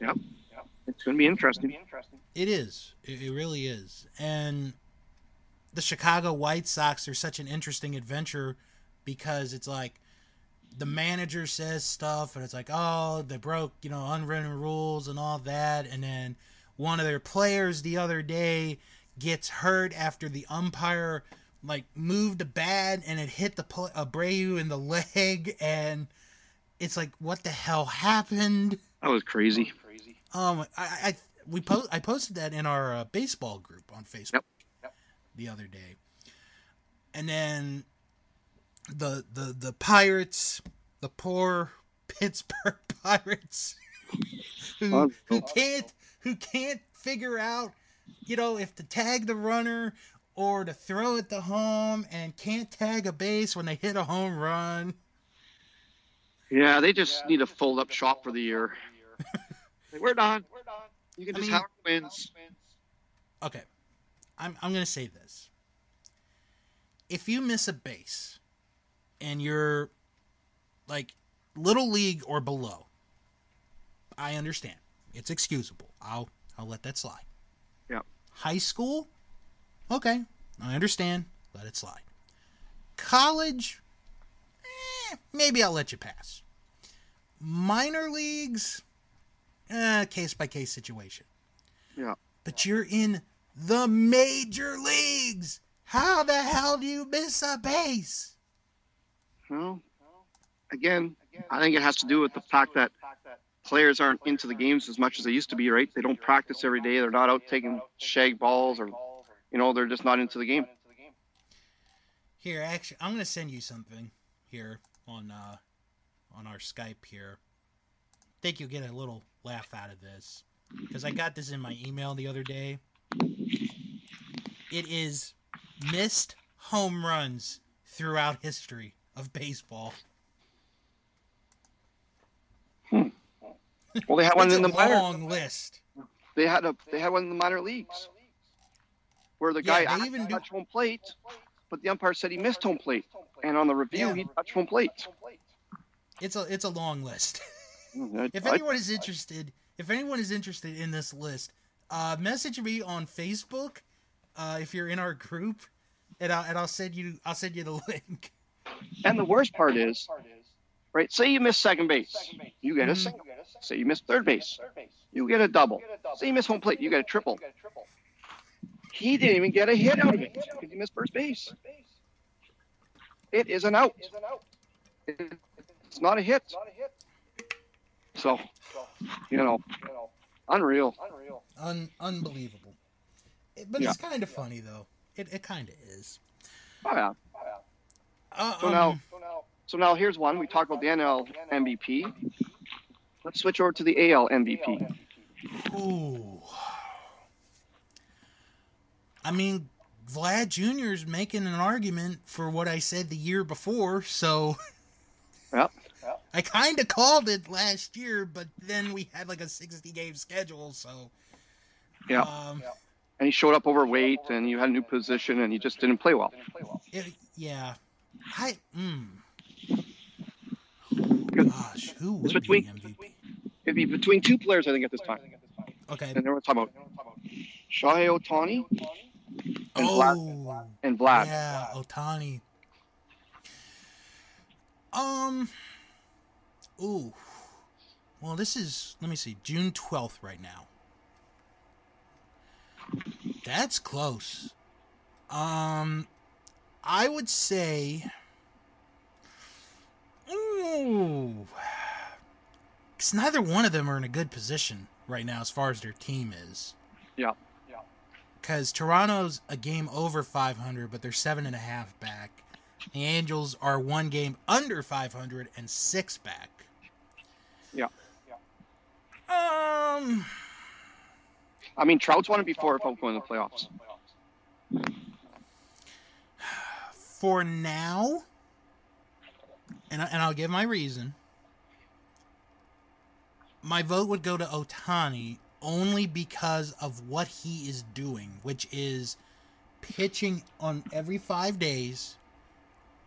Yep. It's going to be interesting. It is. It, it really is. And the Chicago White Sox are such an interesting adventure because it's like the manager says stuff and it's like, oh, they broke, you know, unwritten rules and all that. And then one of their players the other day gets hurt after the umpire like moved a bat and it hit the Abreu in the leg and it's like what the hell happened That was crazy. um, I, I we post I posted that in our uh, baseball group on Facebook Yep. Yep. the other day, and then the the the Pirates, the poor Pittsburgh Pirates, who who can't who can't figure out, you know, if to tag the runner or to throw it to home, and can't tag a base when they hit a home run. Yeah, they just need to fold up shop for the year. We're done. We're done. You can I just mean- have wins. Okay, I'm I'm gonna say this. If you miss a base, and you're like little league or below, I understand. It's excusable. I'll I'll let that slide. Yeah. High school, okay, I understand. Let it slide. College, eh, maybe I'll let you pass. Minor leagues, eh, case by case situation Yeah. but you're in the major leagues. How the hell do you miss a base? Well, again, I think it has to do with the fact that players aren't into the games as much as they used to be, right? They don't practice every day. They're not out taking shag balls or, you know, they're just not into the game. Here, actually, I'm gonna send you something here on uh, on our Skype here. Think you'll get a little laugh out of this because I got this in my email the other day. It is missed home runs throughout history of baseball. Well, they had one in the minor. long list. They had a they had one in the minor leagues where the Yeah, guy even do- home plate, but the umpire said he missed home plate, and on the review Yeah. he touched home plate. It's a it's a long list. Mm, if anyone is interested, if anyone is interested in this list, uh, message me on Facebook uh, if you're in our group, and I'll, and I'll send you I'll send you the link. And the worst part is, right? Say you miss second base, you get a Mhm. single. Say you miss third base, you get a double. Say you miss home plate, you get a triple. He didn't even get a hit out of it because he missed first base. It is an out. It's not a hit. So, you know, unreal. Un- unbelievable. It- but it's kind of funny though. It it kind of is. Oh yeah. Uh, So um, now, so now here's one. We talked about the NL MVP. Let's switch over to the AL MVP. Ooh. I mean, Vlad Jr. is making an argument for what I said the year before, so Yep. I kind of called it last year, but then we had like a 60 game schedule, so. Yeah. Um, And he showed up overweight, and you had a new position, and he just didn't play well. it, yeah. I. Mm. Gosh, who would It's be between- MVP? It'd be between two players, I think, at this time. Okay. And then we're talking about Shohei Ohtani and Oh. Vlad. And Vlad. Yeah, Ohtani. Um. Ooh. Well, this is let me see, June twelfth right now. That's close. Um, I would say. Ooh. Because neither one of them are in a good position right now as far as their team is. Yeah. Because Toronto's a game over 500, but they're seven and a half back. The Angels are one game under 500 and six back. Yeah. Um. I mean, Trout's won it before without going to the playoffs. For now, and I, and I'll give my reason. My vote would go to Ohtani only because of what he is doing, which is pitching on every five days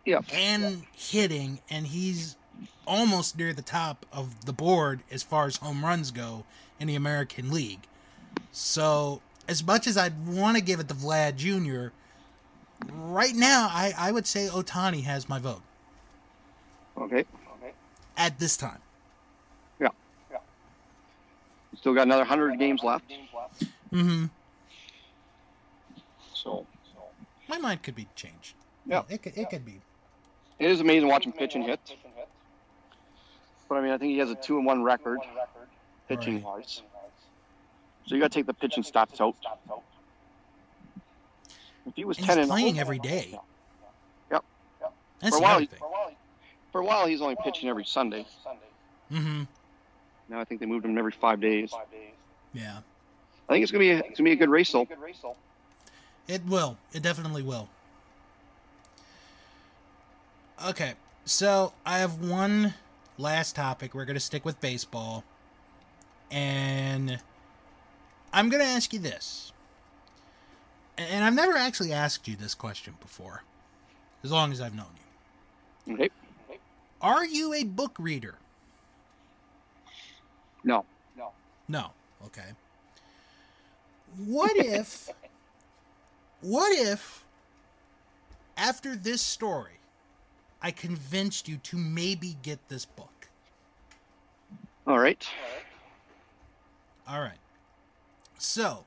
Yeah. and hitting, and he's almost near the top of the board as far as home runs go in the American League. So, as much as I'd want to give it to Vlad Jr., right now I, I would say Ohtani has my vote Okay. Okay. at this time. Still got another 100 games left. Mm-hmm. So My mind could be changed. Yeah. it could it could be. it is amazing watching pitch and hit. But I mean, I think he has a two and one record pitching wise. So you got to take the pitching stats out. If he was And ten he's and playing oh, every day. Yep. That's For a while, he-. For a while, he's only pitching every Sunday. Mm-hmm. Now I think they moved them every five days. Yeah. I think it's gonna be a, it's gonna be a good race though. It will. It definitely will. Okay, so I have one last topic. We're going to stick with baseball. And I'm going to ask you this. And I've never actually asked you this question before, as long as I've known you. Okay. Are you a book reader? No. No. No. Okay. What if what if after this story I convinced you to maybe get this book? All right. All right. So,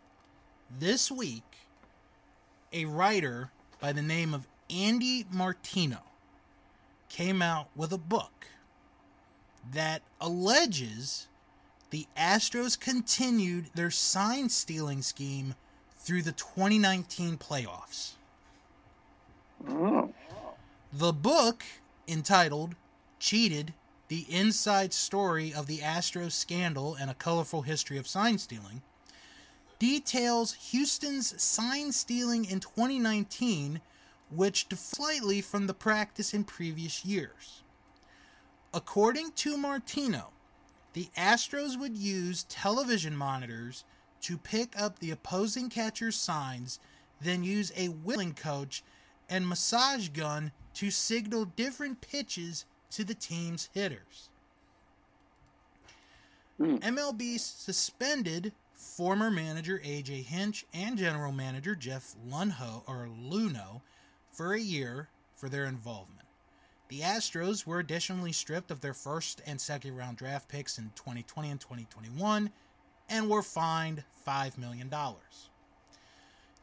this week a writer by the name of Andy Martino came out with a book that alleges the Astros continued their sign stealing scheme through the 2019 playoffs. Oh. The book, entitled Cheated The Inside Story of the Astros Scandal and a Colorful History of Sign Stealing, details Houston's sign stealing in 2019, which differed slightly from the practice in previous years. According to Martino, the Astros would use television monitors to pick up the opposing catcher's signs, then use a whistling coach and massage gun to signal different pitches to the team's hitters. Hmm. MLB suspended former manager AJ Hinch and general manager Jeff Luhnow or Luno for a year for their involvement. The Astros were additionally stripped of their first and second round draft picks in 2020 and 2021 and were fined $5 million.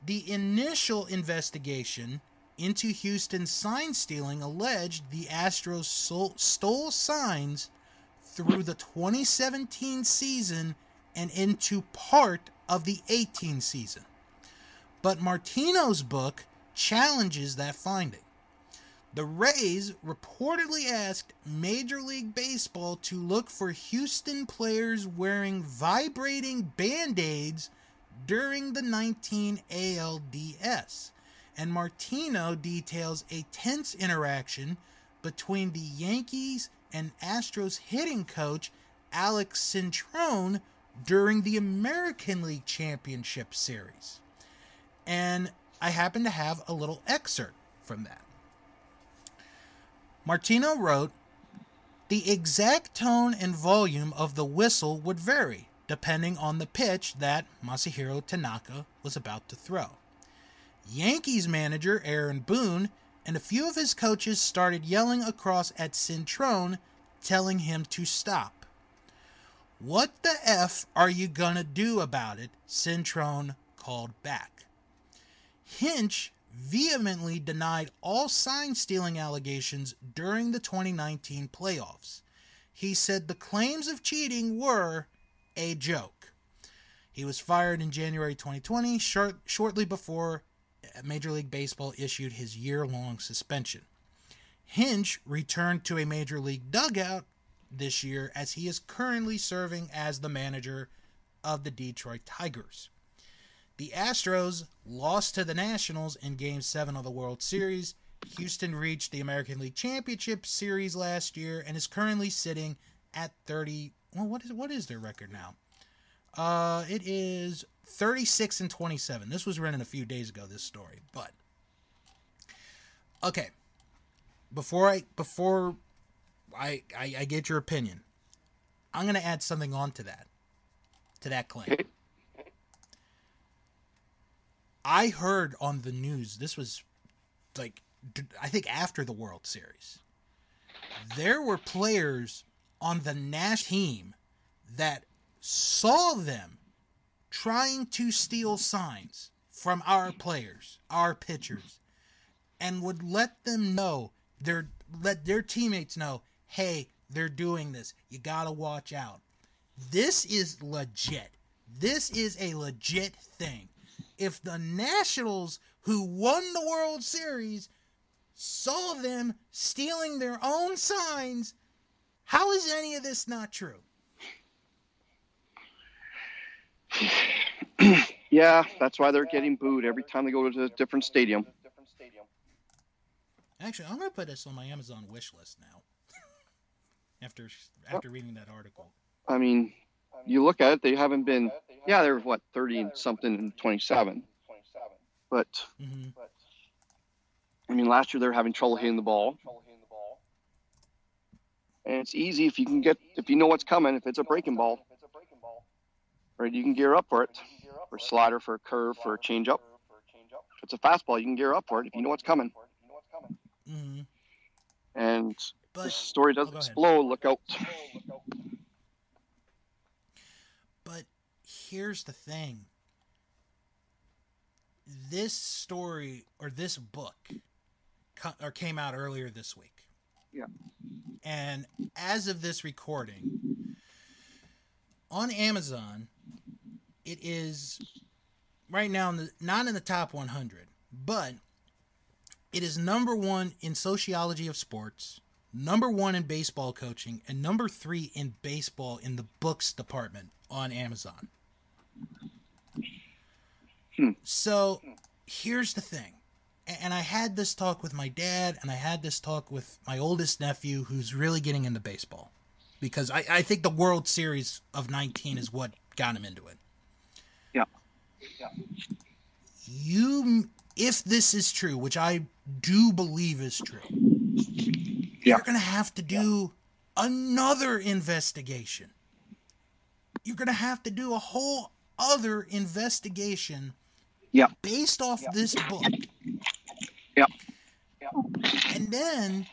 The initial investigation into Houston's sign stealing alleged the Astros stole signs through the 2017 season and into part of the 18 season. But Martino's book challenges that finding. The Rays reportedly asked Major League Baseball to look for Houston players wearing vibrating band aids during the 19 ALDS. And Martino details a tense interaction between the Yankees and Astros hitting coach Alex Cintron during the American League Championship Series. And I happen to have a little excerpt from that. Martino wrote, The exact tone and volume of the whistle would vary depending on the pitch that Masahiro Tanaka was about to throw. Yankees manager Aaron Boone and a few of his coaches started yelling across at Cintron, telling him to stop. What the F are you gonna do about it? Cintron called back. Hinch vehemently denied all sign stealing allegations during the 2019 playoffs. He said the claims of cheating were a joke. He was fired in January 2020, short, shortly before Major League Baseball issued his year long suspension. Hinch returned to a Major League dugout this year as he is currently serving as the manager of the Detroit Tigers. The Astros lost to the Nationals in Game 7 of the World Series. Houston reached the American League Championship Series last year and is currently sitting at 30. Well, what is what is their record now? Uh, it is 36 and 27. This was written a few days ago. This story, but okay. Before I before I I, I get your opinion, I'm gonna add something on to that to that claim. I heard on the news this was like I think after the World Series. There were players on the Nash team that saw them trying to steal signs from our players, our pitchers, and would let them know their let their teammates know, "Hey, they're doing this. You got to watch out." This is legit. This is a legit thing. If the Nationals, who won the World Series, saw them stealing their own signs, how is any of this not true? Yeah, that's why they're getting booed every time they go to a different stadium. Actually, I'm gonna put this on my Amazon wish list now. after after reading that article. I mean, you look at it, they haven't been. Yeah, they're what 30 something and 27. But hmm I mean, last year they were having trouble hitting the ball. And it's easy if you can get if you know what's coming. If it's a breaking ball, right? You can gear up for it, for a slider, for a curve, for a changeup. If it's a fastball, you can gear up for it if you know what's coming. hmm And But this story oh, doesn't ahead. explode. Look out. But here's the thing. This story or this book or came out earlier this week. Yeah. And as of this recording, on Amazon, it is right now in the, not in the top 100, but it is number one in sociology of sports, number one in baseball coaching, and number three in baseball in the books department on Amazon. Hmm. So here's the thing. And I had this talk with my dad, and I had this talk with my oldest nephew, who's really getting into baseball. Because I, I think the World Series of 19 is what got him into it. Yeah. yeah. You, if this is true, which I do believe is true, Yeah. you're going to have to do another investigation. You're going to have to do a whole other investigation Yeah. based off this book. Yeah. And then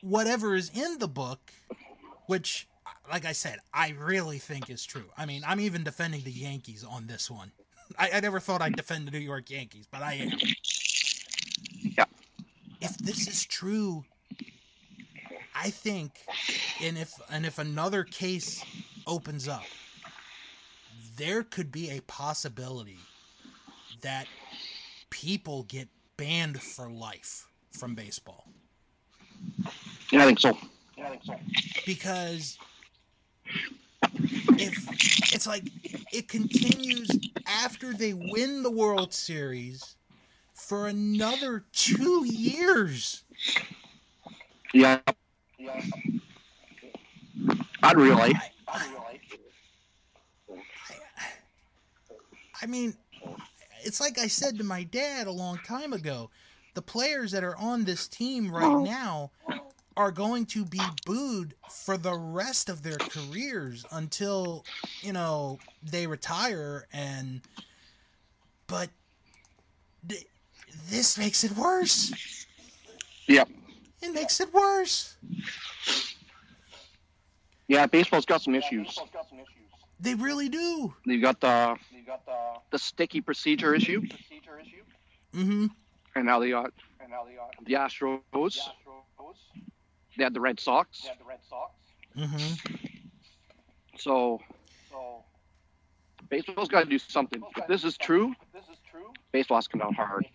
whatever is in the book, which, like I said, I really think is true. I mean, I'm even defending the Yankees on this one. I, I never thought I'd defend the New York Yankees, but I am. Yeah. If this is true, I think, and if and if another case opens up, there could be a possibility that people get banned for life from baseball Yeah, I think so. Yeah, I think so. Because if it's like it continues after they win the World Series for another two years. Yeah. I'd really. I, I, I mean, it's like I said to my dad a long time ago. The players that are on this team right oh. now are going to be booed for the rest of their careers until, you know, they retire and but th- this makes it worse. Yep. It makes it worse. Yeah, baseball's got some issues. They really do. You've got the You got the the sticky procedure issue, Procedure issue. Mm-hmm. and now they got and now they got the Astros. The Astros. They had the Red Sox. Had the Red Sox. Mhm. So so baseball's got to do something. If this is true, baseball has Baseball's come down hard.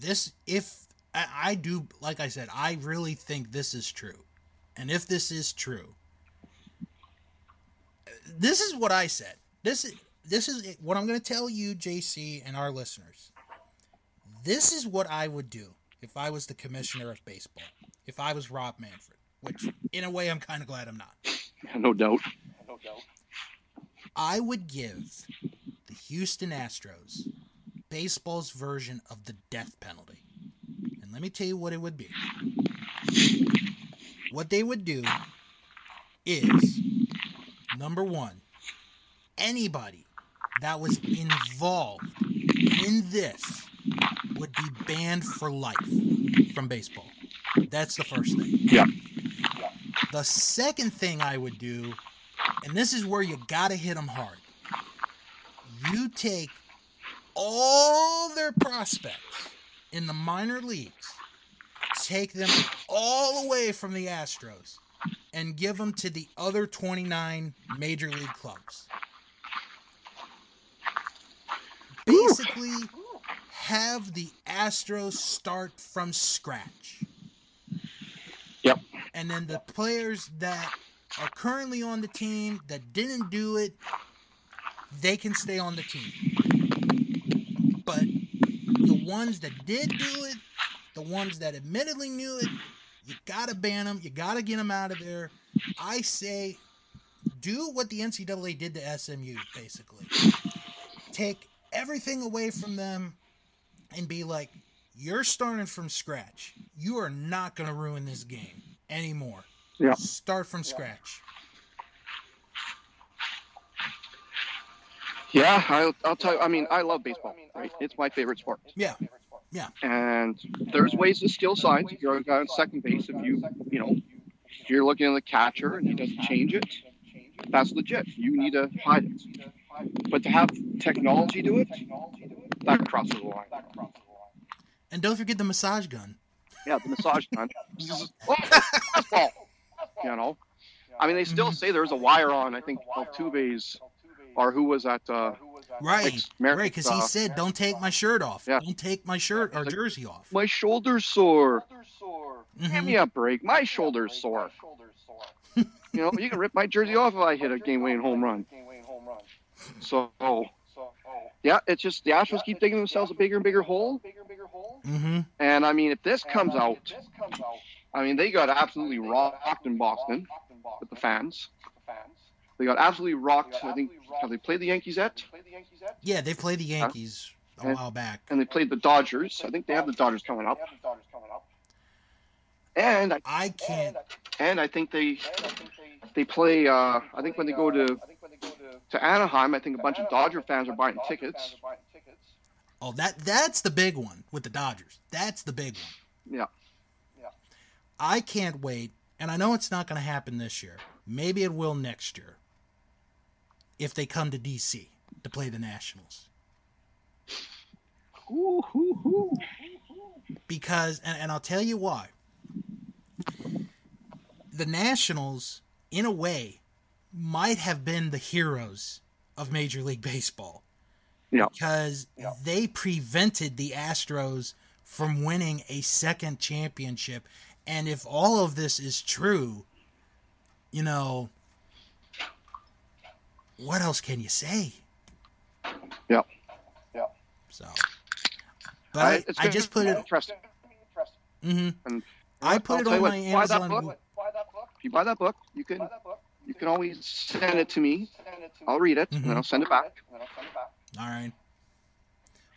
this if I, I do like i said i really think this is true and if this is true this is what i said this is this is what i'm going to tell you jc and our listeners this is what i would do if i was the commissioner of baseball if i was rob manfred which in a way i'm kind of glad i'm not No doubt. No doubt. I would give the Houston Astros baseball's version of the death penalty. And let me tell you what it would be. What they would do is number one, anybody that was involved in this would be banned for life from baseball. That's the first thing. Yeah. The second thing I would do, and this is where you gotta hit them hard. You take all their prospects in the minor leagues, take them all away from the Astros, and give them to the other 29 major league clubs. Basically, have the Astros start from scratch. Yep. And then the players that are currently on the team that didn't do it, they can stay on the team. But the ones that did do it, the ones that admittedly knew it, you gotta ban them. You gotta get them out of there. I say, do what the NCAA did to SMU, basically. Take everything away from them and be like, you're starting from scratch. You are not gonna ruin this game anymore. Yeah. Start from scratch. Yeah, I'll, I'll tell you. I mean, I love baseball. Right? It's my favorite sport. Yeah. And there's ways to steal signs. If you're a guy on second base, if you, you know, if you're looking at the catcher and he doesn't change it, that's legit. You need to hide it. But to have technology do it, that crosses the line. And don't forget the massage gun. Yeah, the massage gun. oh. You know, I mean, they still say there's a wire on. I think Altuve's, or who was that? Uh, Right. Right, because he said, don't take my shirt off. Yeah. Don't take my shirt or Like- jersey off. my shoulder's sore. Give Mhm. me a break. My shoulder's sore. You know, you can rip my jersey off if I hit a game-winning home run. So, yeah, it's just the Astros keep digging themselves a bigger and bigger hole. Mm-hmm. And I mean, if this comes out, I mean, they got absolutely rocked in Boston with the fans. They got absolutely rocked. I think have they played the Yankees yet? Yeah, they played the Yankees a And- while back. And they played the Dodgers. I think they have the Dodgers coming up. And I, I can't. and I think they they play. Uh, I think when they go to to Anaheim, I think a bunch of Dodger fans are buying tickets. Oh, that that's the big one with the Dodgers. That's the big one. Yeah. I can't wait, and I know it's not going to happen this year. Maybe it will next year. If they come to DC to play the Nationals. Ooh, hoo, hoo. because and, and I'll tell you why. The Nationals, in a way, might have been the heroes of Major League Baseball. Yeah. Because they prevented the Astros from winning a second championship. And if all of this is true, you know, what else can you say? Yeah. Yeah. So, but I, I just put it. interesting. Mm-hmm. And I I'll put it on you what, my buy that Amazon. book. If you buy that book, you can you can always send it to me. I'll read it and Mhm. then I'll send it back. All right.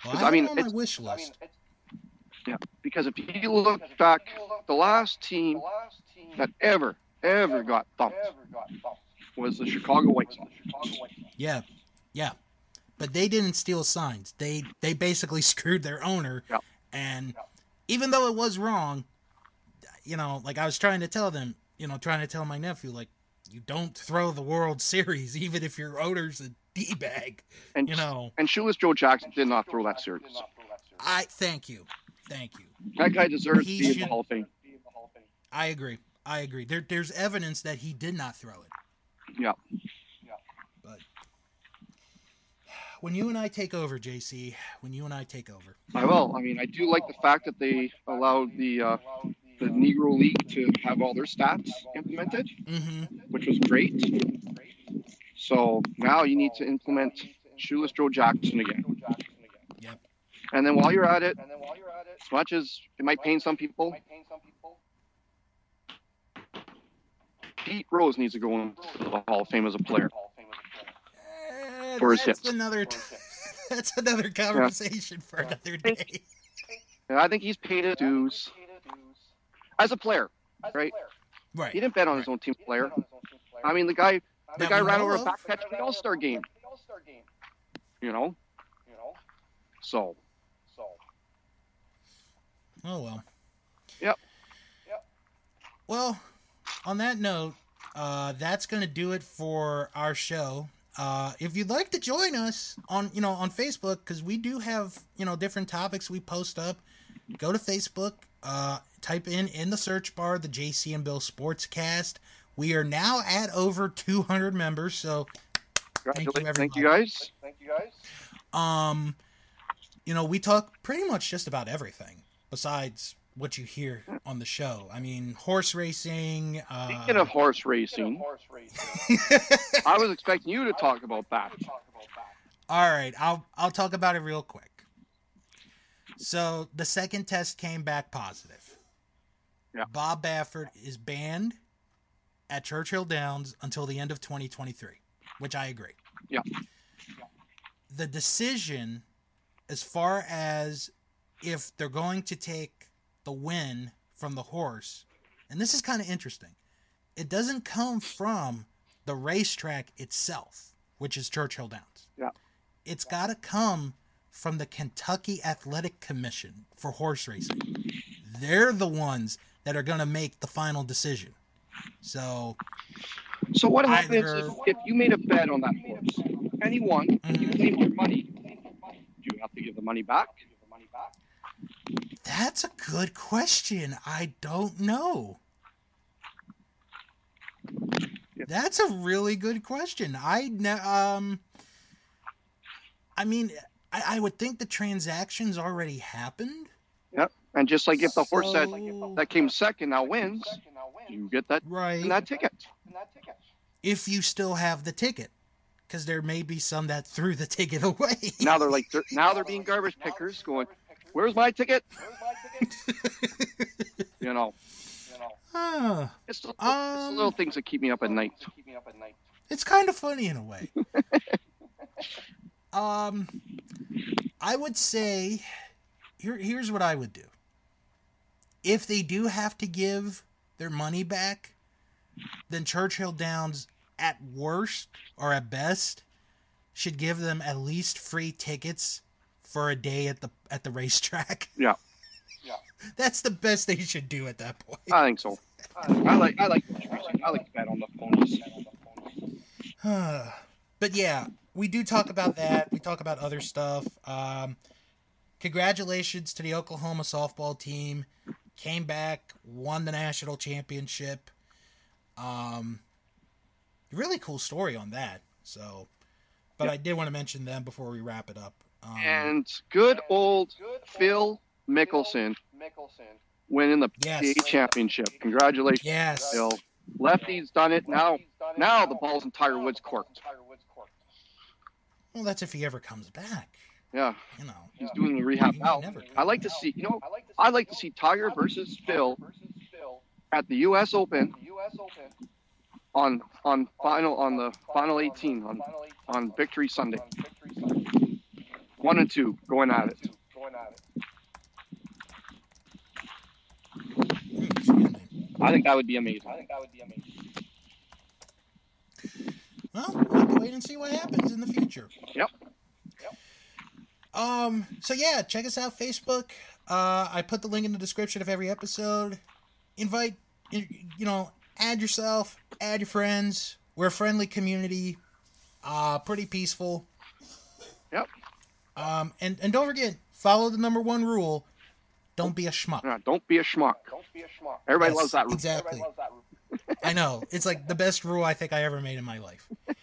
Well, 'Cause, I, I mean, mean, on my it's- wish list. Because if you look back, the last team that ever ever got thumped was the Chicago White Sox. Yeah, yeah. But they didn't steal signs. They they basically screwed their owner. Yeah. And even though it was wrong, you know, like I was trying to tell them, you know, trying to tell my nephew, like, you don't throw the World Series, even if your owner's a d bag. And You know, and Shoeless Joe Jackson did not throw that series. I thank you, thank you. That guy deserves He to be in the Hall of Fame. I agree. I agree. There, there's evidence that he did not throw it. Yeah. But when you and I take over, JC, when you and I take over, I will. I mean, I do like the fact that they allowed the uh, the Negro League to have all their stats implemented, mm-hmm. which was great. So now you need to implement Shoeless Joe Jackson again. Yep. And then while you're at it, as much as it might pain some people, Pete Rose needs to go into the Hall of Fame as a player. Eh, For his that's hits. another. That's another conversation for another day. And I think he's paid his dues as a player, right? Right. He didn't bet on his own team player. I mean, the guy, the That guy ran over a back catch in the All Star game. You know, You know. so Oh well. Yep. Yep. Well, on that note, uh, that's gonna do it for our show. Uh, if you'd like to join us on, you know, on Facebook, because we do have, you know, different topics we post up. Go to Facebook, uh, type in in the search bar the JC and Bill Sportscast. We are now at over 200 members, so Thank you, Congratulations. Thank you, guys. Thank you guys. um, you know, we talk pretty much just about everything besides what you hear on the show. I mean, horse racing. Uh, Speaking of horse racing, I was expecting you to talk about that. All right, I'll I'll talk about it real quick. So the second test came back positive. Yeah. Bob Baffert is banned at Churchill Downs until the end of 2023, which I agree. Yeah. The decision, as far as if they're going to take the win from the horse, and this is kind of interesting, it doesn't come from the racetrack itself, which is Churchill Downs. Yeah. It's got to come from the Kentucky Athletic Commission for horse racing. They're the ones that are going to make the final decision. So, So what happens Either- if, if you made a bet on that horse anyone and he won and you mm-hmm. claimed your money? Do you have to give the money back? That's a good question. I don't know. That's a really good question. I um I mean, I, I would think the transactions already happened. Yep. And just like if the horse that that came second now wins, you get that right. that ticket. if you still have the ticket because there may be some that threw the ticket away Now they're like they're, now they're being garbage pickers, going, "Where's my ticket?" You know, Huh. it's the, it's the Um, little things that keep me up at night. it's kind of funny in a way um i would say here, here's what i would do if they do have to give their money back then churchill downs at worst or at best should give them at least free tickets for a day at the at the racetrack Yeah. Yeah. that's the best they should do at that point I think so. I like I like I like to bet on the ponies. but yeah, we do talk about that. We talk about other stuff. Um, congratulations to the Oklahoma softball team. Came back, won the national championship. Um, really cool story on that. So, but Yep. I did want to mention them before we wrap it up. Um, And good old Phil Mickelson winning the Yes. PGA championship. Congratulations, yes, Phil. Lefty's done it now. Now the ball's in Tiger Woods' court. well, that's if he ever comes back. Yeah, You know, he's doing the rehab now. I like to see, you know, I like to see Tiger versus Phil at the U.S. Open on on final on the final 18 on on Victory Sunday. One and two going at it. Excuse me. I think that would be amaz. I think that would be amazing. Well, we'll have to wait and see what happens in the future. Yep. Um. So yeah, check us out Facebook. Uh, I put the link in the description of every episode. Invite, you you know, add yourself, add your friends. We're a friendly community. Uh, pretty peaceful. Yep. Um, and and don't forget, follow the number one rule: don't be a schmuck. Yeah, don't be a schmuck. Everybody Yes, loves that rule. Exactly. I know. It's like the best rule I think I ever made in my life.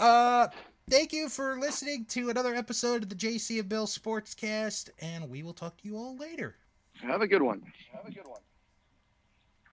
Uh thank you for listening to another episode of the JC and Bill Sportscast, and we will talk to you all later. Have a good one. Have a good one.